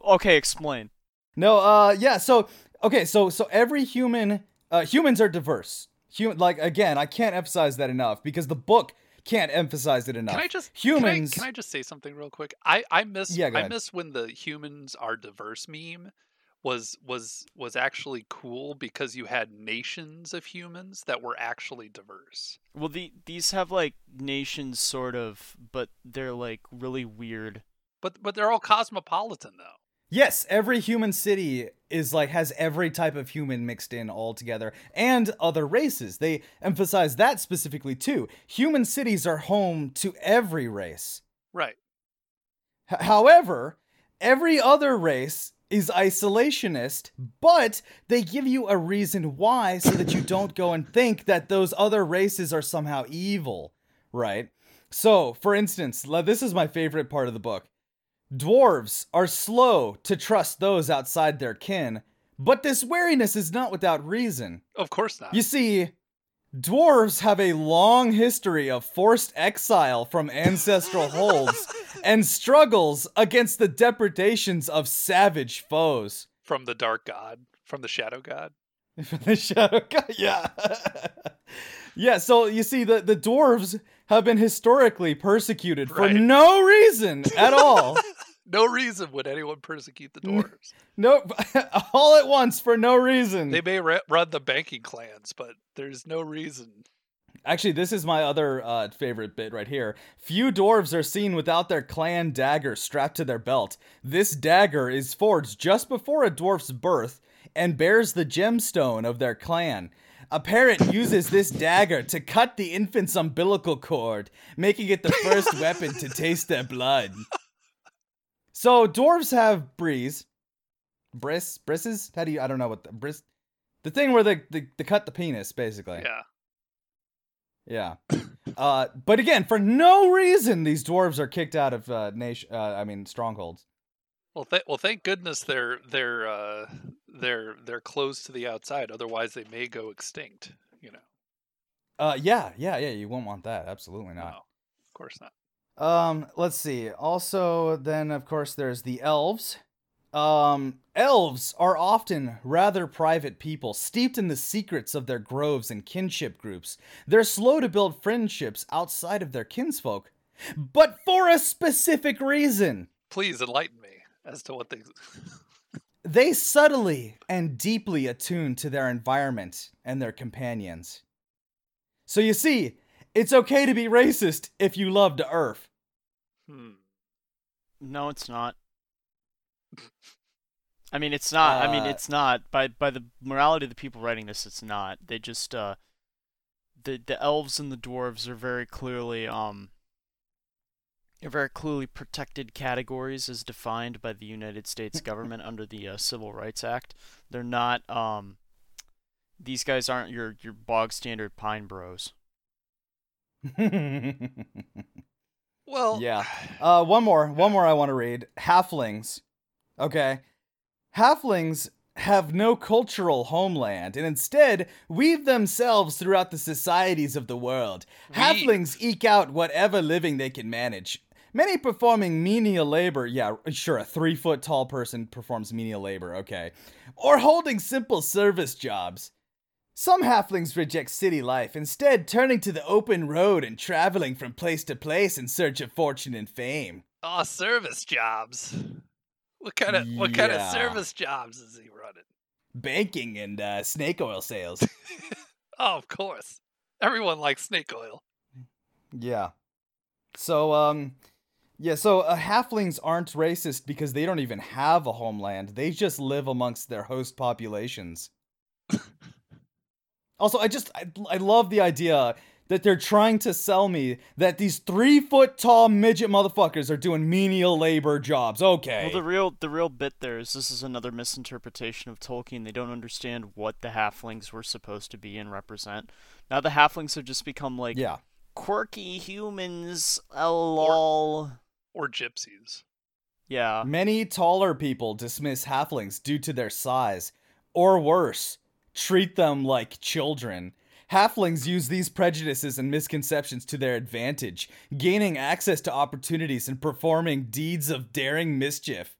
Okay, explain. No, uh yeah, so okay, so so every human uh humans are diverse. Human like again, I can't emphasize that enough because the book can't emphasize it enough. Can I just humans Can I, can I just say something real quick? I I miss Yeah, go I ahead. miss when the humans are diverse meme was was was actually cool because you had nations of humans that were actually diverse. Well, the these have like nations sort of, but they're like really weird. But but they're all cosmopolitan though. Yes, every human city is like has every type of human mixed in all together and other races. They emphasize that specifically too. Human cities are home to every race. Right. H- however, every other race is isolationist, but they give you a reason why so that you don't go and think that those other races are somehow evil, right? So, for instance, this is my favorite part of the book. Dwarves are slow to trust those outside their kin, but this wariness is not without reason. Of course not. You see, dwarves have a long history of forced exile from ancestral holds and struggles against the depredations of savage foes. from the dark god, from the shadow god. From the shadow god, yeah. yeah, so you see, the, the dwarves have been historically persecuted for no reason at all. No reason would anyone persecute the dwarves. nope, all at once for no reason. they may ra- run the banking clans, but there's no reason. Actually, this is my other uh, favorite bit right here. Few dwarves are seen without their clan dagger strapped to their belt. This dagger is forged just before a dwarf's birth and bears the gemstone of their clan. A parent uses this dagger to cut the infant's umbilical cord, making it the first weapon to taste their blood. So dwarves have breeze, bris, brisses. How do you? I don't know what the bris. The thing where they, they, they cut the penis, basically. Yeah. Yeah. Uh, but again, for no reason, these dwarves are kicked out of uh, nation. Uh, I mean, strongholds. Well, th- well, thank goodness they're they're uh, they're they're closed to the outside. Otherwise, they may go extinct. You know. Uh, yeah, yeah, yeah. You won't want that. Absolutely No, not. of course not. Um, let's see. Also, then of course there's the elves. Um, elves are often rather private people, steeped in the secrets of their groves and kinship groups. They're slow to build friendships outside of their kinsfolk, but for a specific reason. Please enlighten me as to what they. They subtly and deeply attune to their environment and their companions. So you see, it's okay to be racist if you love the earth. hmm. No, it's not. I mean, it's not. I mean, Uh, it's not. By by the morality of the people writing this, it's not. They just uh, the the elves and the dwarves are very clearly um. Are very clearly protected categories as defined by the United States government under the uh, Civil Rights Act. They're not um. These guys aren't your your bog standard pine bros. Well, Yeah. Uh, one more, one more I want to read. Halflings. Okay. Halflings have no cultural homeland and instead weave themselves throughout the societies of the world. Weave. Halflings eke out whatever living they can manage. Many performing menial labor, yeah, sure, a three foot tall person performs menial labor, okay. Or holding simple service jobs. Some halflings reject city life, instead, turning to the open road and traveling from place to place in search of fortune and fame. Oh, service jobs. What kind of what kind of service jobs is he running? Banking and uh, snake oil sales. Oh, of course. Everyone likes snake oil. yeah. So, um, yeah, so uh, halflings aren't racist because they don't even have a homeland. They just live amongst their host populations. Also, I just, I, I love the idea that they're trying to sell me that these three foot tall midget motherfuckers are doing menial labor jobs. Okay. Well, the real the real bit there is this is another misinterpretation of Tolkien. They don't understand what the halflings were supposed to be and represent. Now the halflings have just become like yeah. quirky humans. Lol. Or gypsies. Yeah. Many taller people dismiss halflings due to their size, or worse, treat them like children. Halflings use these prejudices and misconceptions to their advantage, gaining access to opportunities and performing deeds of daring mischief.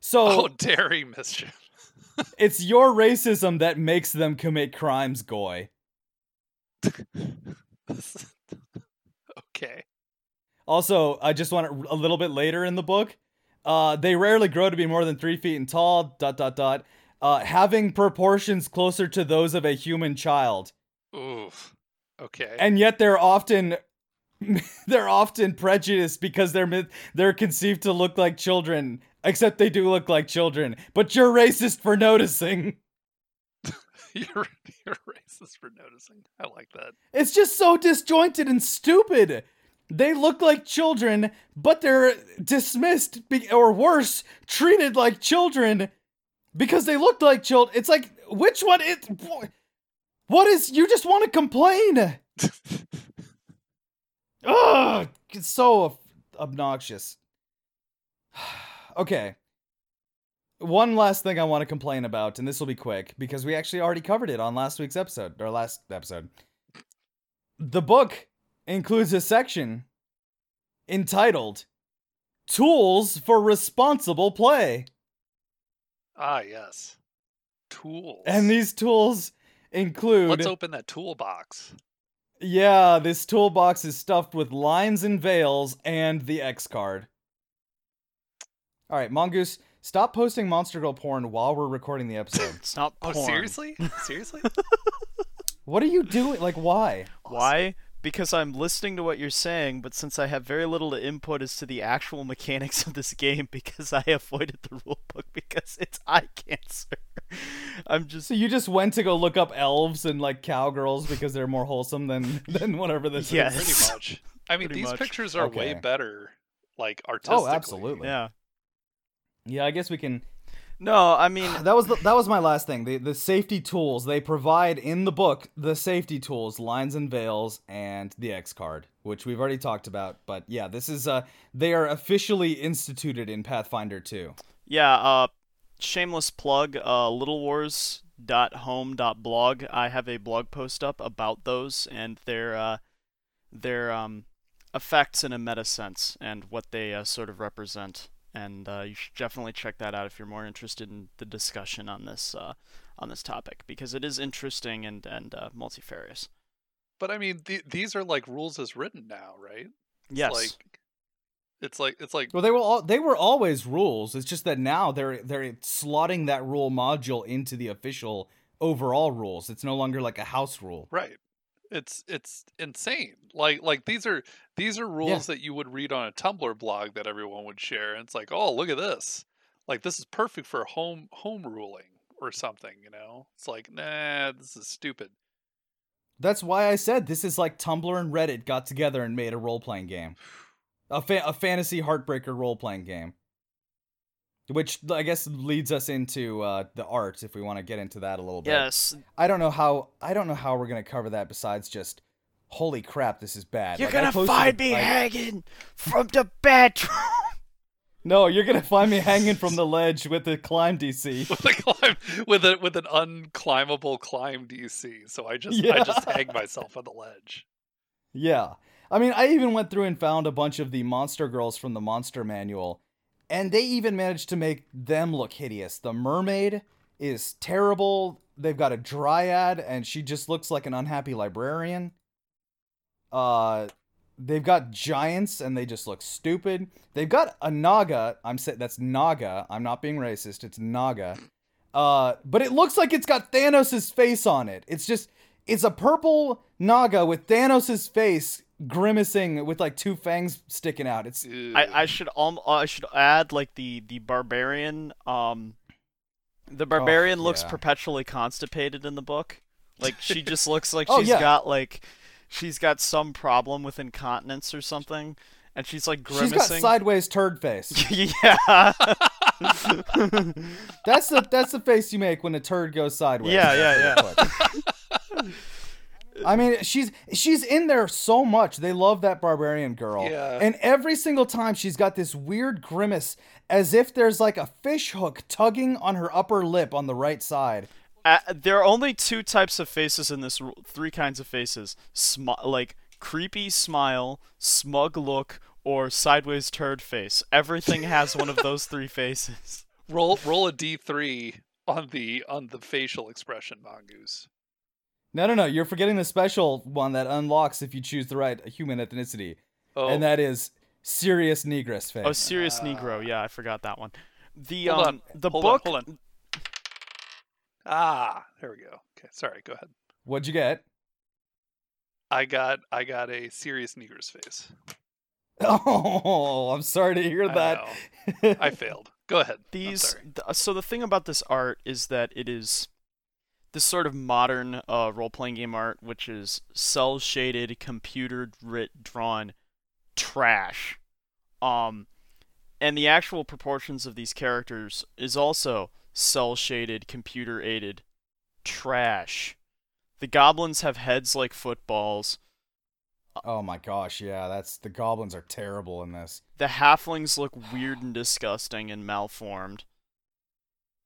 So, Oh, daring mischief. it's your racism that makes them commit crimes, Goy. okay. Also, I just want it a little bit later in the book. Uh, they rarely grow to be more than three feet in tall. Dot dot dot. Uh, having proportions closer to those of a human child, Oof. Okay. and yet they're often they're often prejudiced because they're they're conceived to look like children. Except they do look like children. But you're racist for noticing. you're you're racist for noticing. I like that. It's just so disjointed and stupid. They look like children, but they're dismissed be- or worse, treated like children because they looked like children. It's like which one is what is you just want to complain? Ugh, it's so obnoxious. okay. One last thing I want to complain about, and this will be quick because we actually already covered it on last week's episode, or last episode. The book includes a section entitled Tools for Responsible Play. Ah, yes. Tools. And these tools include Let's open that toolbox. Yeah, this toolbox is stuffed with lines and veils and the X card. All right, Mongoose, stop posting Monster Girl porn while we're recording the episode. It's not Oh, seriously? Seriously? what are you doing? Like, why? Why? Because I'm listening to what you're saying, but since I have very little to input as to the actual mechanics of this game, because I avoided the rulebook because it's eye cancer, I'm just So you just went to go look up elves and like cowgirls because they're more wholesome than than whatever this Yes. is. Pretty much. I mean, Pretty these much. pictures are way better, like oh, artistically. Oh, absolutely. yeah. Yeah, I guess we can. No, I mean, That was the, that was my last thing. The the safety tools they provide in the book, the safety tools, lines and veils, and the X card, which we've already talked about. But yeah, this is uh they are officially instituted in Pathfinder 2. yeah. Uh, shameless plug. Uh, littlewars.home.blog. I have a blog post up about those and their uh, their um effects in a meta sense and what they uh, sort of represent. And uh, you should definitely check that out if you're more interested in the discussion on this uh, on this topic because it is interesting and and uh, multifarious. But I mean, th- these are like rules as written now, right? It's Yes. Like, it's like it's like Well, they were all they were always rules. It's just that now they're they're slotting that rule module into the official overall rules. It's no longer like a house rule. right. It's it's insane. Like like these are these are rules that you would read on a Tumblr blog that everyone would share. And it's like, oh, look at this. Like this is perfect for home home ruling or something. You know? It's like, nah, this is stupid. That's why I said this is like Tumblr and Reddit got together and made a role playing game, a fa- a fantasy heartbreaker role playing game. Which I guess leads us into uh, the art, if we want to get into that a little bit. Yes, I don't know how I don't know how we're gonna cover that besides just, holy crap, this is bad. you're Like, gonna find me I- hanging from the bedroom. No, you're gonna find me hanging from the ledge with the climb DC. with a climb with a with an unclimbable climb DC. So I just I just hang myself on the ledge. Yeah. I mean, I even went through and found a bunch of the monster girls from the monster manual, and they even managed to make them look hideous. The mermaid is terrible. They've got a dryad, and she just looks like an unhappy librarian. Uh, they've got giants, and they just look stupid. They've got a naga. I'm saying that's naga. I'm not being racist. It's naga. Uh, but it looks like it's got Thanos' face on it. It's just it's a purple naga with Thanos' face grimacing with like two fangs sticking out. It's I, I should um I should add like the the barbarian um the barbarian looks yeah. perpetually constipated in the book. Like she just looks like Oh, she's yeah. got like she's got some problem with incontinence or something, and she's like grimacing. she's got sideways turd face. yeah, That's the that's the face you make when a turd goes sideways. Yeah, yeah, yeah. I mean, she's she's in there so much. They love that barbarian girl. Yeah. And every single time she's got this weird grimace as if there's like a fish hook tugging on her upper lip on the right side. Uh, there are only two types of faces in this. Three kinds of faces: Smi- like creepy smile, smug look, or sideways turd face. Everything has one of those three faces. roll roll a D three on the on the facial expression, Mongoose. No, no, no. You're forgetting the special one that unlocks if you choose the right human ethnicity. Oh, And that is serious negress face. Oh, serious Negro. Yeah, I forgot that one. The Hold um on, the hold on, book. hold on. ah, there we go. Okay, sorry. Go ahead. What'd you get? I got I got a serious Negress face. Oh, I'm sorry to hear that. know. I failed. Go ahead. These th- so the thing about this art is that it is this sort of modern uh, role-playing game art, which is cel-shaded, computer-writ drawn trash. Um, and the actual proportions of these characters is also cel-shaded, computer-aided trash. The goblins have heads like footballs. oh my gosh, yeah, that's the goblins are terrible in this. The halflings look weird and disgusting and malformed.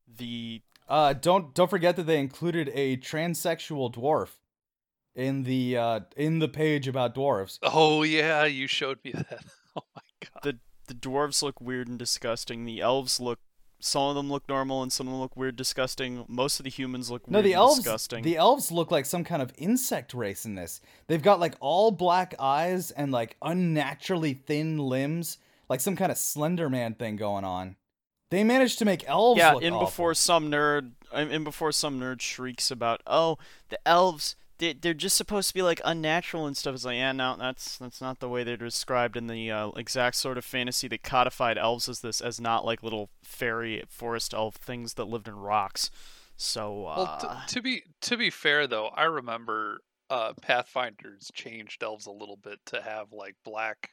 The Uh, don't don't forget that they included a transsexual dwarf in the uh in the page about dwarves. Oh yeah, you showed me that. Oh my god. the the dwarves look weird and disgusting. The elves look some of them look normal and some of them look weird, disgusting. Most of the humans look weird No, the and elves disgusting. the elves look like some kind of insect race in this. They've got like all black eyes and like unnaturally thin limbs, like some kind of Slender Man thing going on. They managed to make elves yeah, look in awful. before some nerd in in before some nerd shrieks about, "Oh, the elves they, they're just supposed to be like unnatural and stuff." It's like, yeah, no, that's that's not the way they're described in the uh, exact sort of fantasy that codified elves as this as not like little fairy forest elf things that lived in rocks. So, uh, Well, t- to be to be fair though, I remember uh, Pathfinders changed elves a little bit to have like black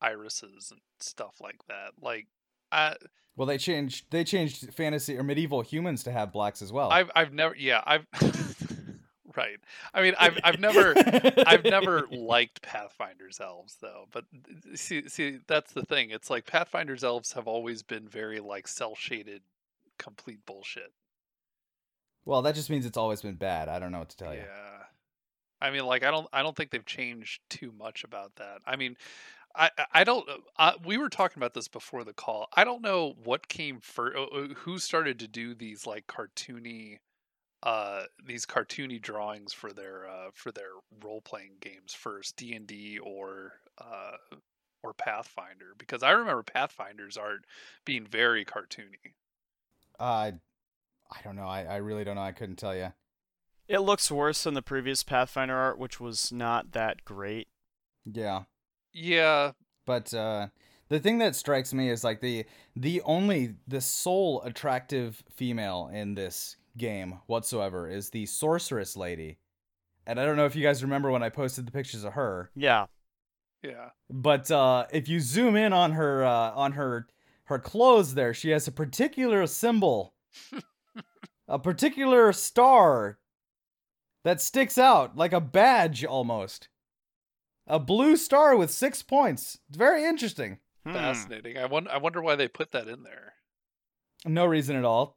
irises and stuff like that. Like, I Well, they changed they changed fantasy or medieval humans to have blacks as well. I've I've never yeah I've right. I mean I've I've never I've never liked Pathfinder's elves though, but see see that's the thing. It's like Pathfinder's elves have always been very like cel shaded, complete bullshit. Well, that just means it's always been bad. I don't know what to tell yeah. you. Yeah. I mean, like I don't I don't think they've changed too much about that. I mean, I I- I don't. Uh, we were talking about this before the call. I don't know what came first. Who started to do these like cartoony, uh, these cartoony drawings for their uh for their role playing games first, D and D or uh or Pathfinder? Because I remember Pathfinder's art being very cartoony. Uh, I don't know. I, I really don't know. I couldn't tell you. It looks worse than the previous Pathfinder art, which was not that great. Yeah. Yeah, But uh, the thing that strikes me is like the the only the sole attractive female in this game whatsoever is the sorceress lady. And I don't know if you guys remember when I posted the pictures of her, Yeah. yeah. but uh, if you zoom in on her uh, on her her clothes there, she has a particular symbol, a particular star that sticks out like a badge almost. A blue star with six points. It's very interesting. Hmm. Fascinating. I wonder. I wonder why they put that in there. No reason at all.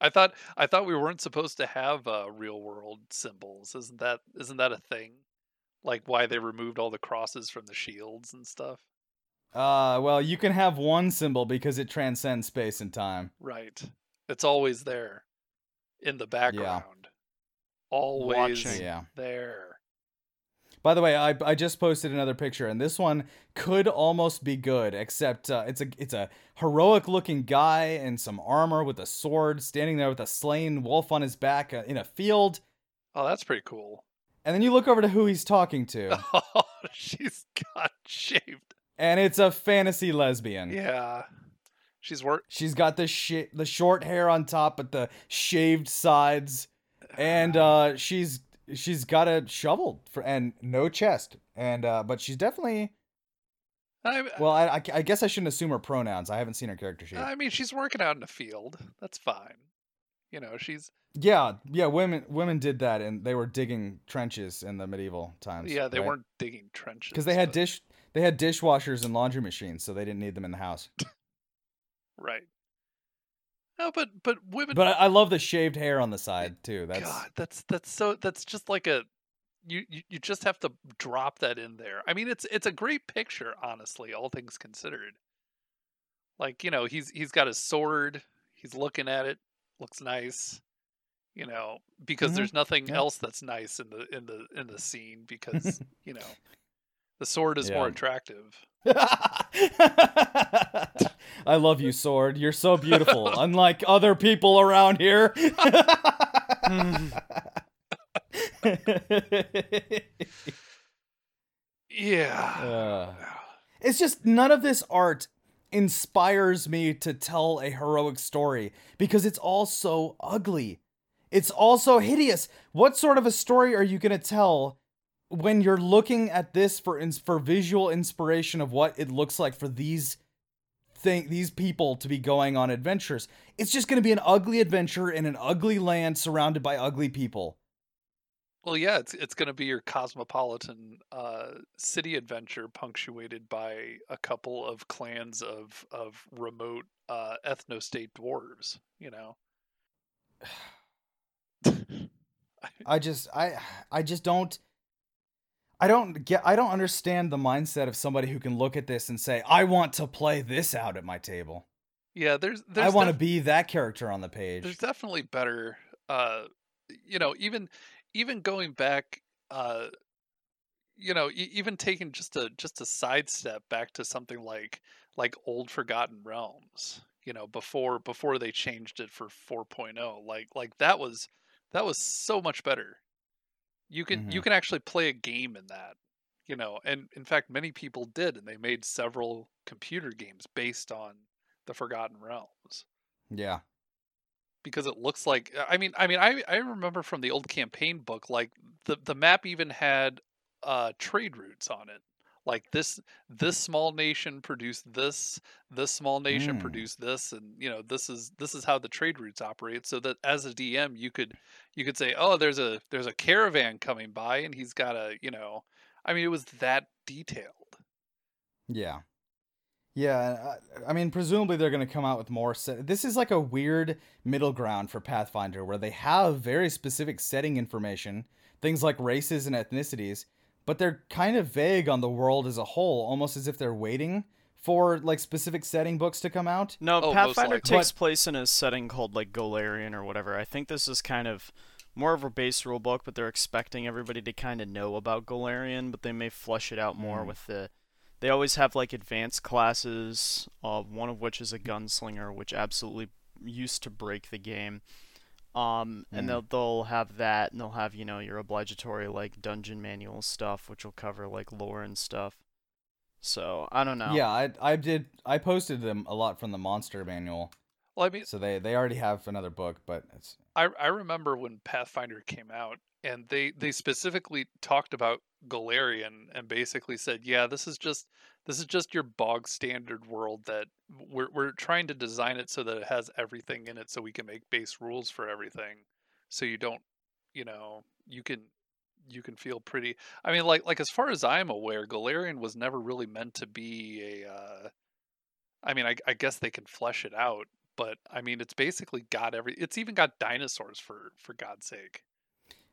I thought I thought we weren't supposed to have uh, real world symbols. Isn't that isn't that a thing? Like why they removed all the crosses from the shields and stuff. Uh, well, you can have one symbol because it transcends space and time. Right. It's always there in the background. Yeah. Always Watching. Yeah. there. By the way, I, I just posted another picture, and this one could almost be good, except uh, it's a it's a heroic looking guy in some armor with a sword, standing there with a slain wolf on his back uh, in a field. Oh, that's pretty cool. And then you look over to who he's talking to, Oh, she's got shaved. and it's a fantasy lesbian. Yeah. She's work She's got the sh- the short hair on top, but the shaved sides, and uh, she's she's got a shovel for and no chest, and uh, but she's definitely I, well. I, I I guess I shouldn't assume her pronouns. I haven't seen her character sheet. I mean, she's working out in a field. That's fine. You know, she's Yeah, yeah. Women women did that, and they were digging trenches in the medieval times. yeah. They weren't digging trenches because they had but- dish they had dishwashers and laundry machines, so they didn't need them in the house. right. No, but but women. But I, love the shaved hair on the side too. That's God, that's that's so that's just like a you, you you just have to drop that in there. I mean, it's it's a great picture, honestly, all things considered. Like you know, he's he's got his sword. He's looking at it. Looks nice. You know, because Mhm, there's nothing yeah. else that's nice in the in the in the scene because you know the sword is more attractive. I love you, sword. You're so beautiful, unlike other people around here. Yeah. Uh, it's just none of this art inspires me to tell a heroic story because it's all so ugly. It's all so hideous. What sort of a story are you going to tell when you're looking at this for ins- for visual inspiration of what it looks like for these thing these people to be going on adventures? It's just going to be an ugly adventure in an ugly land surrounded by ugly people. Well, yeah, it's it's going to be your cosmopolitan uh, city adventure, punctuated by a couple of clans of of remote uh, ethno-state dwarves. You know. I just I I just don't I don't get I don't understand the mindset of somebody who can look at this and say, "I want to play this out at my table. yeah, there's there's I want to def- be that character on the page. there's definitely better. Uh, you know, even even going back. Uh, you know, e- even taking just a just a sidestep back to something like like old Forgotten Realms. You know, before before they changed it for 4.0, like like that was that was so much better. You can you Mhm. can actually play a game in that. You know, and in fact, many people did, and they made several computer games based on the Forgotten Realms Yeah. because it looks like I mean I mean I I remember from the old campaign book like the the map even had uh trade routes on it. Like this this small nation produced this, this small nation Mm. produced this and you know this is this is how the trade routes operate so that as a DM you could you could say, "Oh, there's a there's a caravan coming by and he's got a, you know, I mean it was that detailed. Yeah. Yeah, I, mean, presumably they're going to come out with more. Set- this is like a weird middle ground for Pathfinder where they have very specific setting information, things like races and ethnicities, but they're kind of vague on the world as a whole, almost as if they're waiting for like specific setting books to come out. No, Oh, Pathfinder likely. takes place in a setting called like Golarion or whatever. I think this is kind of more of a base rule book, but they're expecting everybody to kind of know about Golarion, but they may flush it out more Mm. with the. They always have like advanced classes, uh, one of which is a gunslinger, which absolutely used to break the game. Um, and Mm. they'll they'll have that, and they'll have you know your obligatory like dungeon manual stuff, which will cover like lore and stuff. So I don't know. Yeah, I I did I posted them a lot from the monster manual. Well, I mean, So they they already have another book, but it's I I remember when Pathfinder came out, and they they specifically talked about Golarion and basically said, yeah, this is just this is just your bog standard world that we're we're trying to design it so that it has everything in it, so we can make base rules for everything, so you don't, you know, you can you can feel pretty. I mean, like like as far as I'm aware, Golarion was never really meant to be a. Uh, I mean, I, I guess they can flesh it out, but I mean, it's basically got every. It's even got dinosaurs for for God's sake.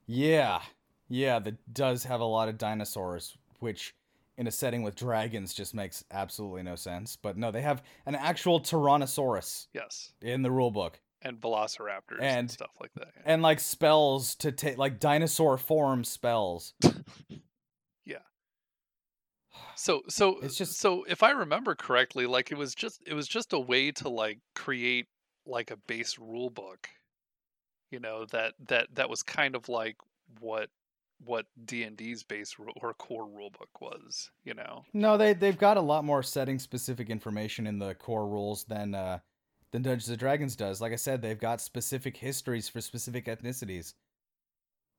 yeah. Yeah, that does have a lot of dinosaurs, which in a setting with dragons just makes absolutely no sense. But no, they have an actual Tyrannosaurus Yes, in the rulebook. and Velociraptors and, And- stuff like that. yeah. And like spells to take like dinosaur form spells. Yeah. So so It's just- so if I remember correctly, like it was just it was just a way to like create like a base rule book, you know that that that was kind of like what what D and D's base or core rulebook was, you know. No, they they've got a lot more setting specific information in the core rules than uh than Dungeons and Dragons does. Like I said, they've got specific histories for specific ethnicities.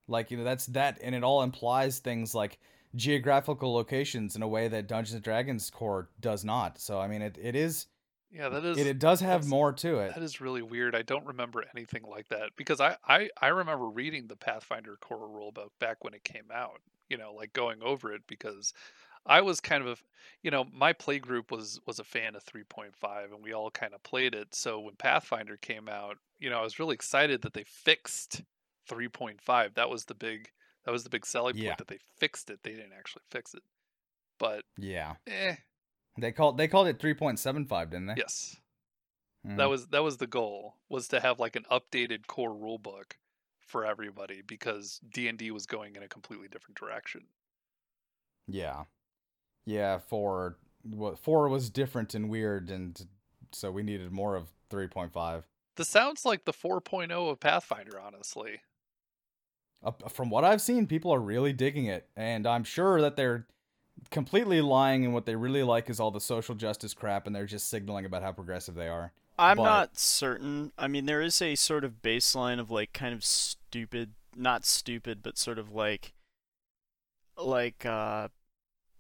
Like, you know, that's that and it all implies things like geographical locations in a way that Dungeons and Dragons core does not. So I mean it, it is Yeah, that is it, it does have more to it. That is really weird. I don't remember anything like that because I, I, I remember reading the Pathfinder core rulebook back when it came out, you know, like going over it because I was kind of a, you know, my play group was was a fan of 3.5 and we all kind of played it. So when Pathfinder came out, you know, I was really excited that they fixed 3.5. That was the big that was the big selling point Yeah. that they fixed it. They didn't actually fix it. But Yeah. eh, They called they called it 3.75, didn't they? yes. Mhm. that was that was the goal was to have like an updated core rule book for everybody because d&d was going in a completely different direction Yeah. Yeah, 4 what 4 was different and weird and so we needed more of 3.5. this sounds like the 4.0 of pathfinder honestly Uh, from what I've seen, people are really digging it, and I'm sure that they're completely lying, and what they really like is all the social justice crap, and they're just signaling about how progressive they are. I'm but- not certain. I mean, there is a sort of baseline of like kind of stupid, not stupid, but sort of like, like uh,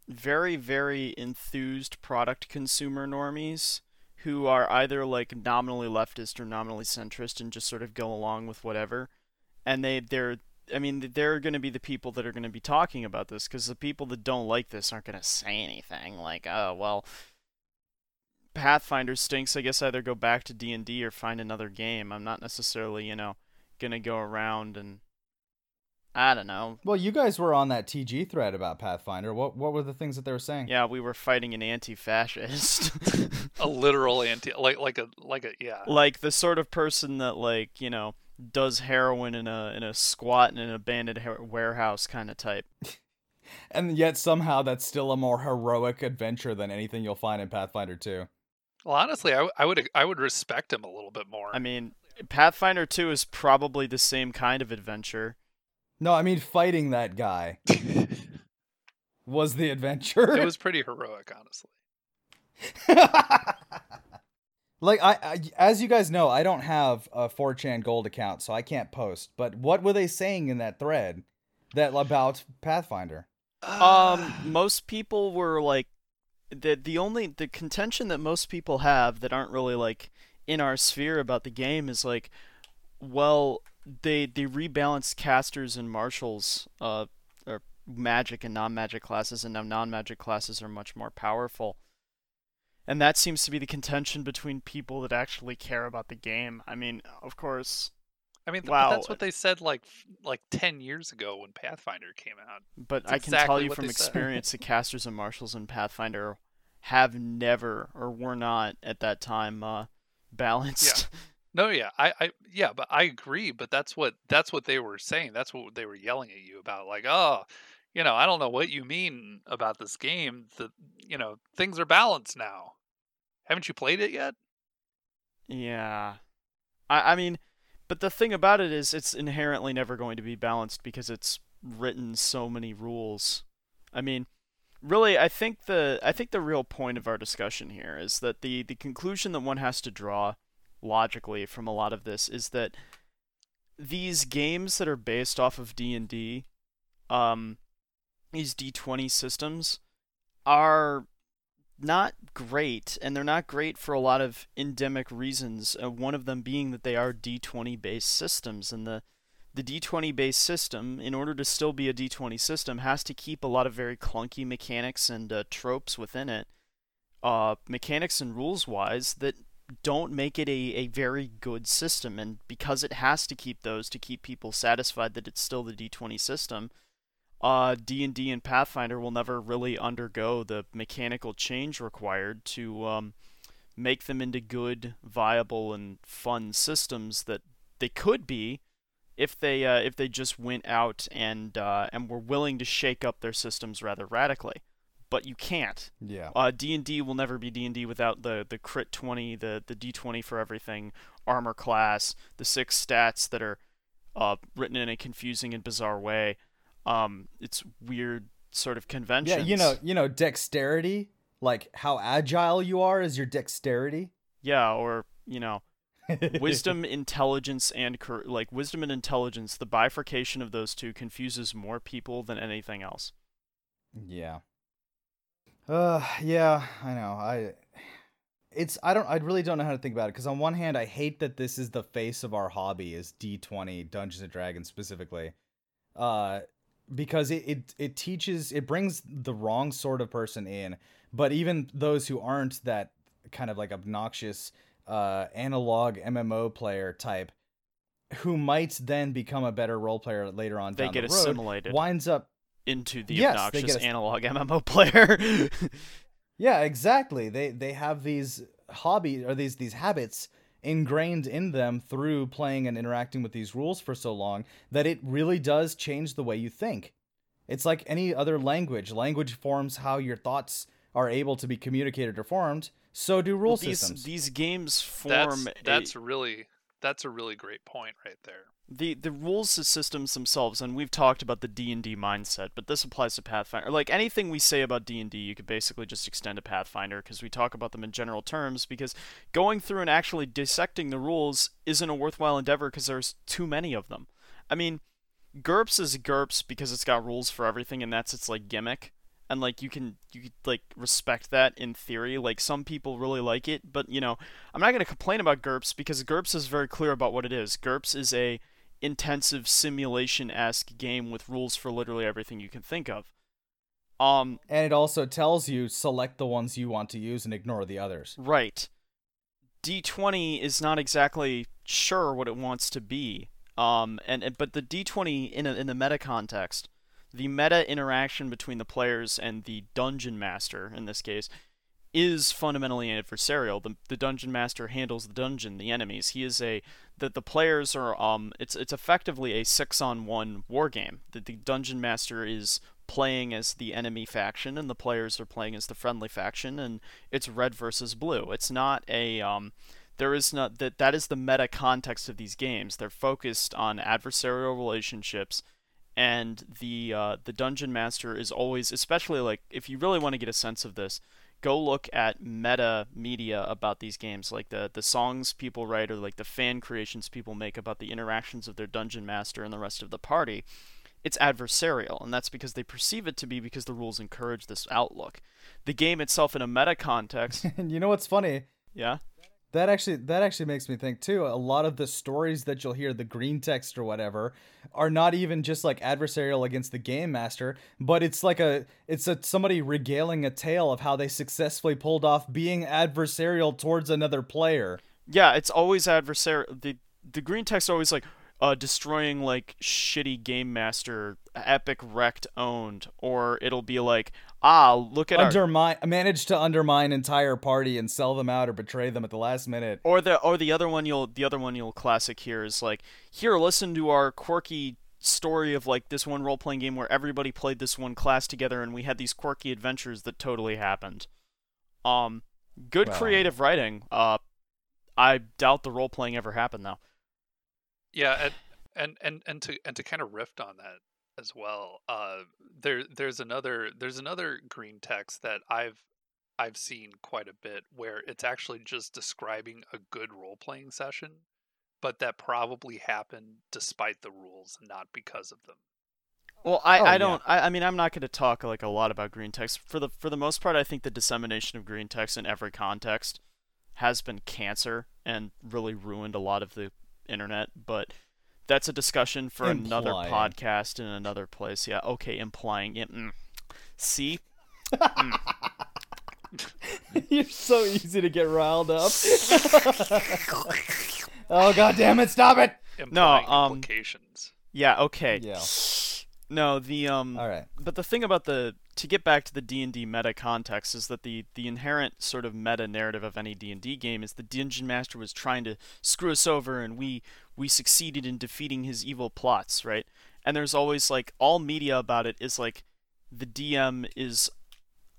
very very enthused product consumer normies who are either like nominally leftist or nominally centrist and just sort of go along with whatever, and they they're. I mean, they're going to be the people that are going to be talking about this because the people that don't like this aren't going to say anything. Like, oh well, Pathfinder stinks. I guess either go back to D and D or find another game. I'm not necessarily, you know, gonna go around and I don't know. Well, you guys were on that TG thread about Pathfinder. What what were the things that they were saying? Yeah, we were fighting an anti-fascist, a literal anti like like a like a yeah like the sort of person that like you know does heroin in a in a squat in an abandoned ha- warehouse kind of type. And yet somehow that's still a more heroic adventure than anything you'll find in Pathfinder 2. well honestly I, w- I would I would respect him a little bit more I mean, Pathfinder 2 is probably the same kind of adventure. No, I mean fighting that guy was the adventure. it was pretty heroic honestly like I, I as you guys know, I don't have a 4chan gold account, so I can't post. But what were they saying in that thread that about Pathfinder? Um, most people were like, the the only the contention that most people have that aren't really like in our sphere about the game is like, well, they they rebalanced casters and martials, uh, or magic and non-magic classes, and now non-magic classes are much more powerful. And that seems to be the contention between people that actually care about the game. I mean, of course, I mean, Wow. that's what they said like like ten years ago when Pathfinder came out. But That's I can tell you from experience, the casters and martials in Pathfinder have never or were not at that time uh, balanced. No, yeah, I, I, yeah, but I agree. But that's what that's what they were saying. That's what they were yelling at you about. Like, oh, you know, I don't know what you mean about this game. The, you know, things are balanced now. Haven't you played it yet? Yeah. I, I mean, but the thing about it is it's inherently never going to be balanced because it's written so many rules. I mean, really I think the I think the real point of our discussion here is that the the conclusion that one has to draw logically from a lot of this is that these games that are based off of D&D um these D20 systems are not great, and they're not great for a lot of endemic reasons. Uh, one of them being that they are D20 based systems, and the the D20 based system, in order to still be a D20 system, has to keep a lot of very clunky mechanics and uh, tropes within it, uh, mechanics and rules wise, that don't make it a, a very good system. And because it has to keep those to keep people satisfied that it's still the D20 system, uh, D&D and Pathfinder will never really undergo the mechanical change required to um, make them into good, viable, and fun systems that they could be if they uh, if they just went out and uh, and were willing to shake up their systems rather radically. But you can't. Yeah. Uh, D&D will never be D&D without the, the crit 20, the, the D20 for everything, armor class, the six stats that are uh, written in a confusing and bizarre way. Um, it's weird sort of Yeah, you know, you know, dexterity, like how agile you are is your dexterity. Yeah, or, you know, wisdom, intelligence, and like wisdom and intelligence, the bifurcation of those two confuses more people than anything else. Yeah. Uh, yeah, I know. I, it's I don't I really don't know how to think about it because on one hand I hate that this is the face of our hobby is D twenty Dungeons and Dragons specifically, uh, because it, it it teaches it brings the wrong sort of person in, but even those who aren't that kind of like obnoxious uh analog MMO player type, who might then become a better role player later on They down get the road, assimilated winds up into the Yes, obnoxious ass- analog MMO player. Yeah, exactly. They they have these hobby or these these habits ingrained in them through playing and interacting with these rules for so long that it really does change the way you think. It's like any other language. Language forms how your thoughts are able to be communicated or formed. So do rule these systems. these games form That's a- that's really that's a really great point right there. The the rules systems themselves and we've talked about the d&d mindset but this applies to pathfinder. Like anything we say about d&d you could basically just extend to pathfinder because we talk about them in general terms because going through and actually dissecting the rules isn't a worthwhile endeavor because there's too many of them. I mean GURPS is GURPS because it's got rules for everything and that's its like gimmick and like you can you could like respect that in theory. Like some people really like it but you know i'm not going to complain about GURPS because GURPS is very clear about what it is. GURPS is a intensive simulation-esque game with rules for literally everything you can think of um and it also tells you select the ones you want to use and ignore the others. Right. D20 is not exactly sure what it wants to be. Um, and, but the D20 in a, in the meta context, the meta interaction between the players and the dungeon master in this case is fundamentally adversarial. The, the dungeon master handles the dungeon, the enemies. He is a that the players are um it's it's effectively a six on one war game. That the dungeon master is playing as the enemy faction and the players are playing as the friendly faction and it's red versus blue. It's not a um there is not that that is the meta context of these games. They're focused on adversarial relationships and the uh, the dungeon master is always especially like if you really want to get a sense of this go look at meta media about these games. Like the the songs people write or like the fan creations people make about the interactions of their dungeon master and the rest of the party it's adversarial. And that's because they perceive it to be because the rules encourage this outlook. The game itself in a meta context And you know what's funny? yeah That actually that actually makes me think too. A lot of the stories that you'll hear, the green text or whatever, are not even just like adversarial against the game master, but it's like a it's a somebody regaling a tale of how they successfully pulled off being adversarial towards another player. Yeah, it's always adversarial. The the green text always like, uh, destroying like shitty game master epic wrecked owned or it'll be like ah look at our Undermine, manage to undermine entire party and sell them out or betray them at the last minute. or the or the other one you'll the other one you'll classic here is like here listen to our quirky story of like this one role playing game where everybody played this one class together and we had these quirky adventures that totally happened. Um good Well. creative writing. Uh I doubt the role playing ever happened though. Yeah, and and and and to and to kind of riff on that as well. Uh, there there's another there's another green text that I've I've seen quite a bit where it's actually just describing a good role playing session, but that probably happened despite the rules, not because of them. Well, I, Oh, I don't I, I mean I'm not going to talk like a lot about green text. For the for the most part I think the dissemination of green text in every context has been cancer and really ruined a lot of the internet, but that's a discussion for another podcast in another place. Yeah, okay, implying it. Mm. See? You're so easy to get riled up. oh god damn it, stop it. Implying um, implications. Yeah, okay. Yeah. No, the um All right. but the thing about the to get back to the D&D meta context is that the the inherent sort of meta narrative of any D&D game is the dungeon master was trying to screw us over and we we succeeded in defeating his evil plots, right? And there's always like all media about it is like the DM is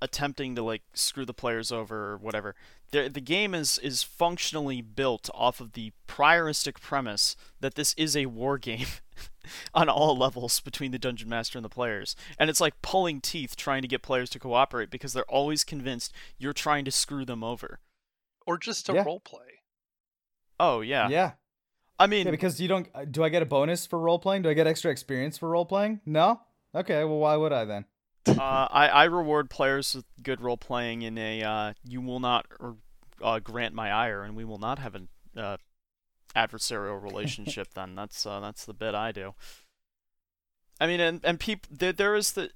attempting to like screw the players over or whatever. The the game is is functionally built off of the prioristic premise that this is a war game on all levels between the dungeon master and the players. And it's like pulling teeth trying to get players to cooperate because they're always convinced you're trying to screw them over. Or just to Yeah. role play. Oh yeah. Yeah. I mean Yeah, because you don't. uh, Do I get a bonus for role playing? Do I get extra experience for role playing? No. Okay. Well, why would I then? uh, I, I reward players with good role playing in a uh, you will not er, uh, grant my ire and we will not have an uh, adversarial relationship then that's uh, that's the bit I do I mean and and people there, there is the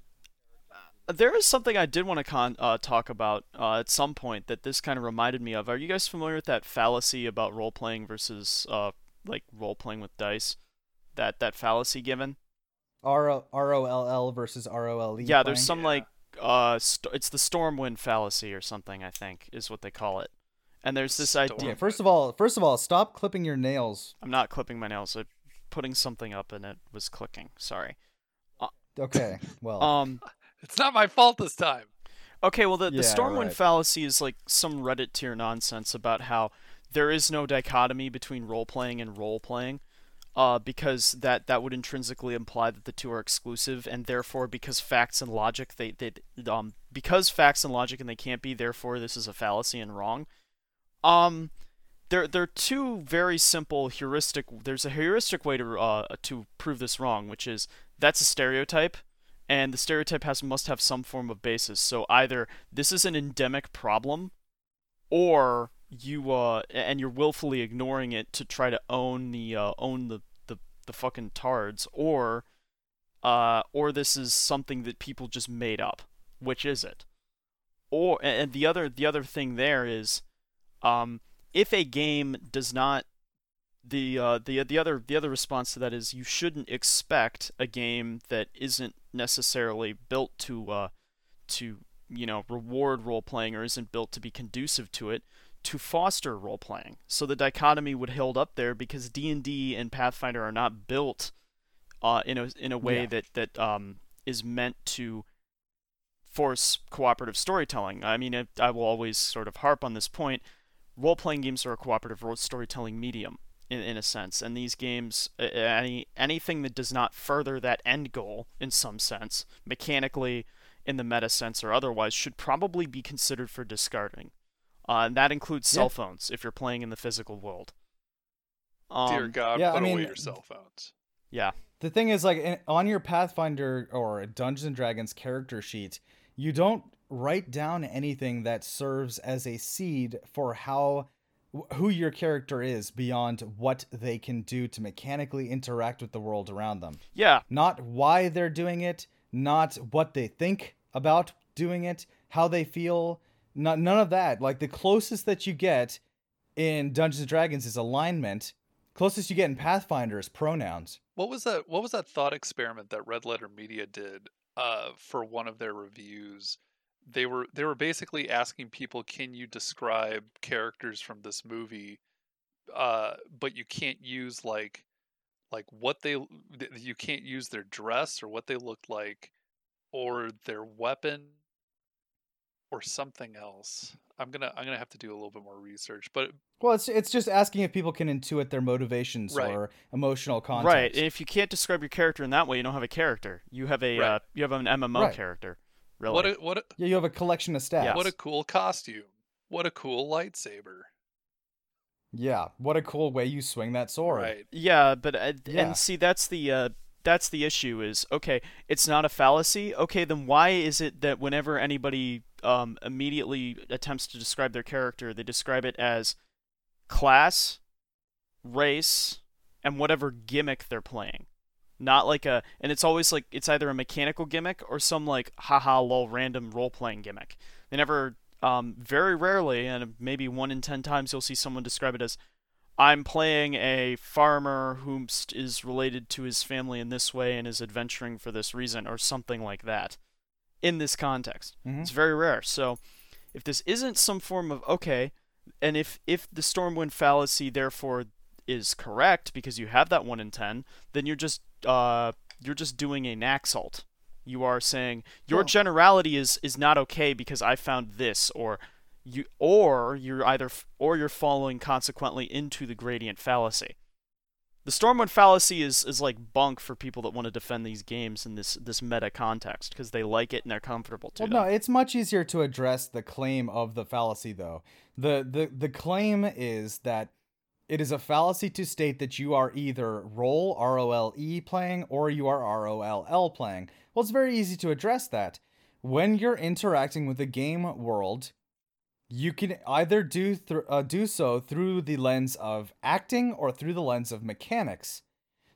there is something I did want to con- uh, talk about uh, at some point that this kind of reminded me of. Are you guys familiar with that fallacy about role playing versus uh, like role playing with dice? That that fallacy given? R O R O L L versus R O L E. Yeah, there's some Yeah. like uh, st- it's the stormwind fallacy or something. I think is what they call it. And there's this idea. First of all, first of all, stop clipping your nails. I'm not clipping my nails. I'm putting something up and it was clicking. Sorry. Okay. Well. Um. It's not my fault this time. Okay, well, the, the Stormwind right. fallacy is like some Reddit tier nonsense about how there is no dichotomy between role playing and role playing, uh, because that that would intrinsically imply that the two are exclusive, and therefore, because facts and logic, they they um because facts and logic and they can't be, therefore, this is a fallacy and wrong. Um, there there are two very simple heuristic. There's a heuristic way to uh to prove this wrong, which is that's a stereotype and the stereotype has must have some form of basis. So either this is an endemic problem, or you uh and you're willfully ignoring it to try to own the uh, own the, the the fucking tards, or uh or this is something that people just made up. Which is it? Or and the other the other thing there is, um, if a game does not the uh, the the other the other response to that is you shouldn't expect a game that isn't necessarily built to uh, to you know reward role playing or isn't built to be conducive to it to foster role playing. So the dichotomy would hold up there because D and D and Pathfinder are not built uh, in a in a way Yeah. that that um, is meant to force cooperative storytelling. I mean, I, I will always sort of harp on this point. Role playing games are a cooperative ro- storytelling medium in, in a sense, and these games, uh, any anything that does not further that end goal in some sense, mechanically, in the meta sense or otherwise, should probably be considered for discarding. Uh, and that includes Yeah. cell phones if you're playing in the physical world. Um, Dear God, yeah, I put away your cell phones. Yeah. The thing is, like, in, on your Pathfinder or Dungeons and Dragons character sheet, you don't write down anything that serves as a seed for how who your character is beyond what they can do to mechanically interact with the world around them. Yeah. Not why they're doing it, not what they think about doing it, how they feel, not none of that. Like the closest that you get in Dungeons and Dragons is alignment, Closest you get in Pathfinder is pronouns. What was that? What was that thought experiment that Red Letter Media did uh, for one of their reviews? They were they were basically asking people, "Can you describe characters from this movie?" Uh, but you can't use like like what they you can't use their dress or what they looked like or their weapon or something else. I'm gonna I'm gonna have to do a little bit more research, but Well, it's it's just asking if people can intuit their motivations Right. or emotional context. Right. And if you can't describe your character in that way, you don't have a character. You have a Right. uh, you have an MMO Right. character. Really. what a what a, Yeah, you have a collection of stats. Yes. what a cool costume! What a cool lightsaber! Yeah, what a cool way you swing that sword. Right. Yeah, but uh, Yeah. and see that's the uh, that's the issue is okay, it's not a fallacy. Okay, then why is it that whenever anybody um, immediately attempts to describe their character, they describe it as class, race, and whatever gimmick they're playing. Not like a and it's always like it's either a mechanical gimmick or some like haha lol random role playing gimmick. They never um, very rarely and maybe one in ten times you'll see someone describe it as I'm playing a farmer who is related to his family in this way and is adventuring for this reason, or something like that. In this context, Mhm. it's very rare. So, if this isn't some form of okay, and if if the Stormwind fallacy therefore is correct because you have that one in ten, then you're just uh you're just doing a naxalt. You are saying your Well- generality is is not okay because I found this, or you or you're either f- or you're following consequently into the gradient fallacy. The Stormwind fallacy is is like bunk for people that want to defend these games in this this meta context because they like it and they're comfortable to Well, them. no, it's much easier to address the claim of the fallacy, though. the the The claim is that it is a fallacy to state that you are either role R O L E playing or you are R O L L playing. Well, it's very easy to address that. When you're interacting with the game world, you can either do thr uh, do so through the lens of acting or through the lens of mechanics.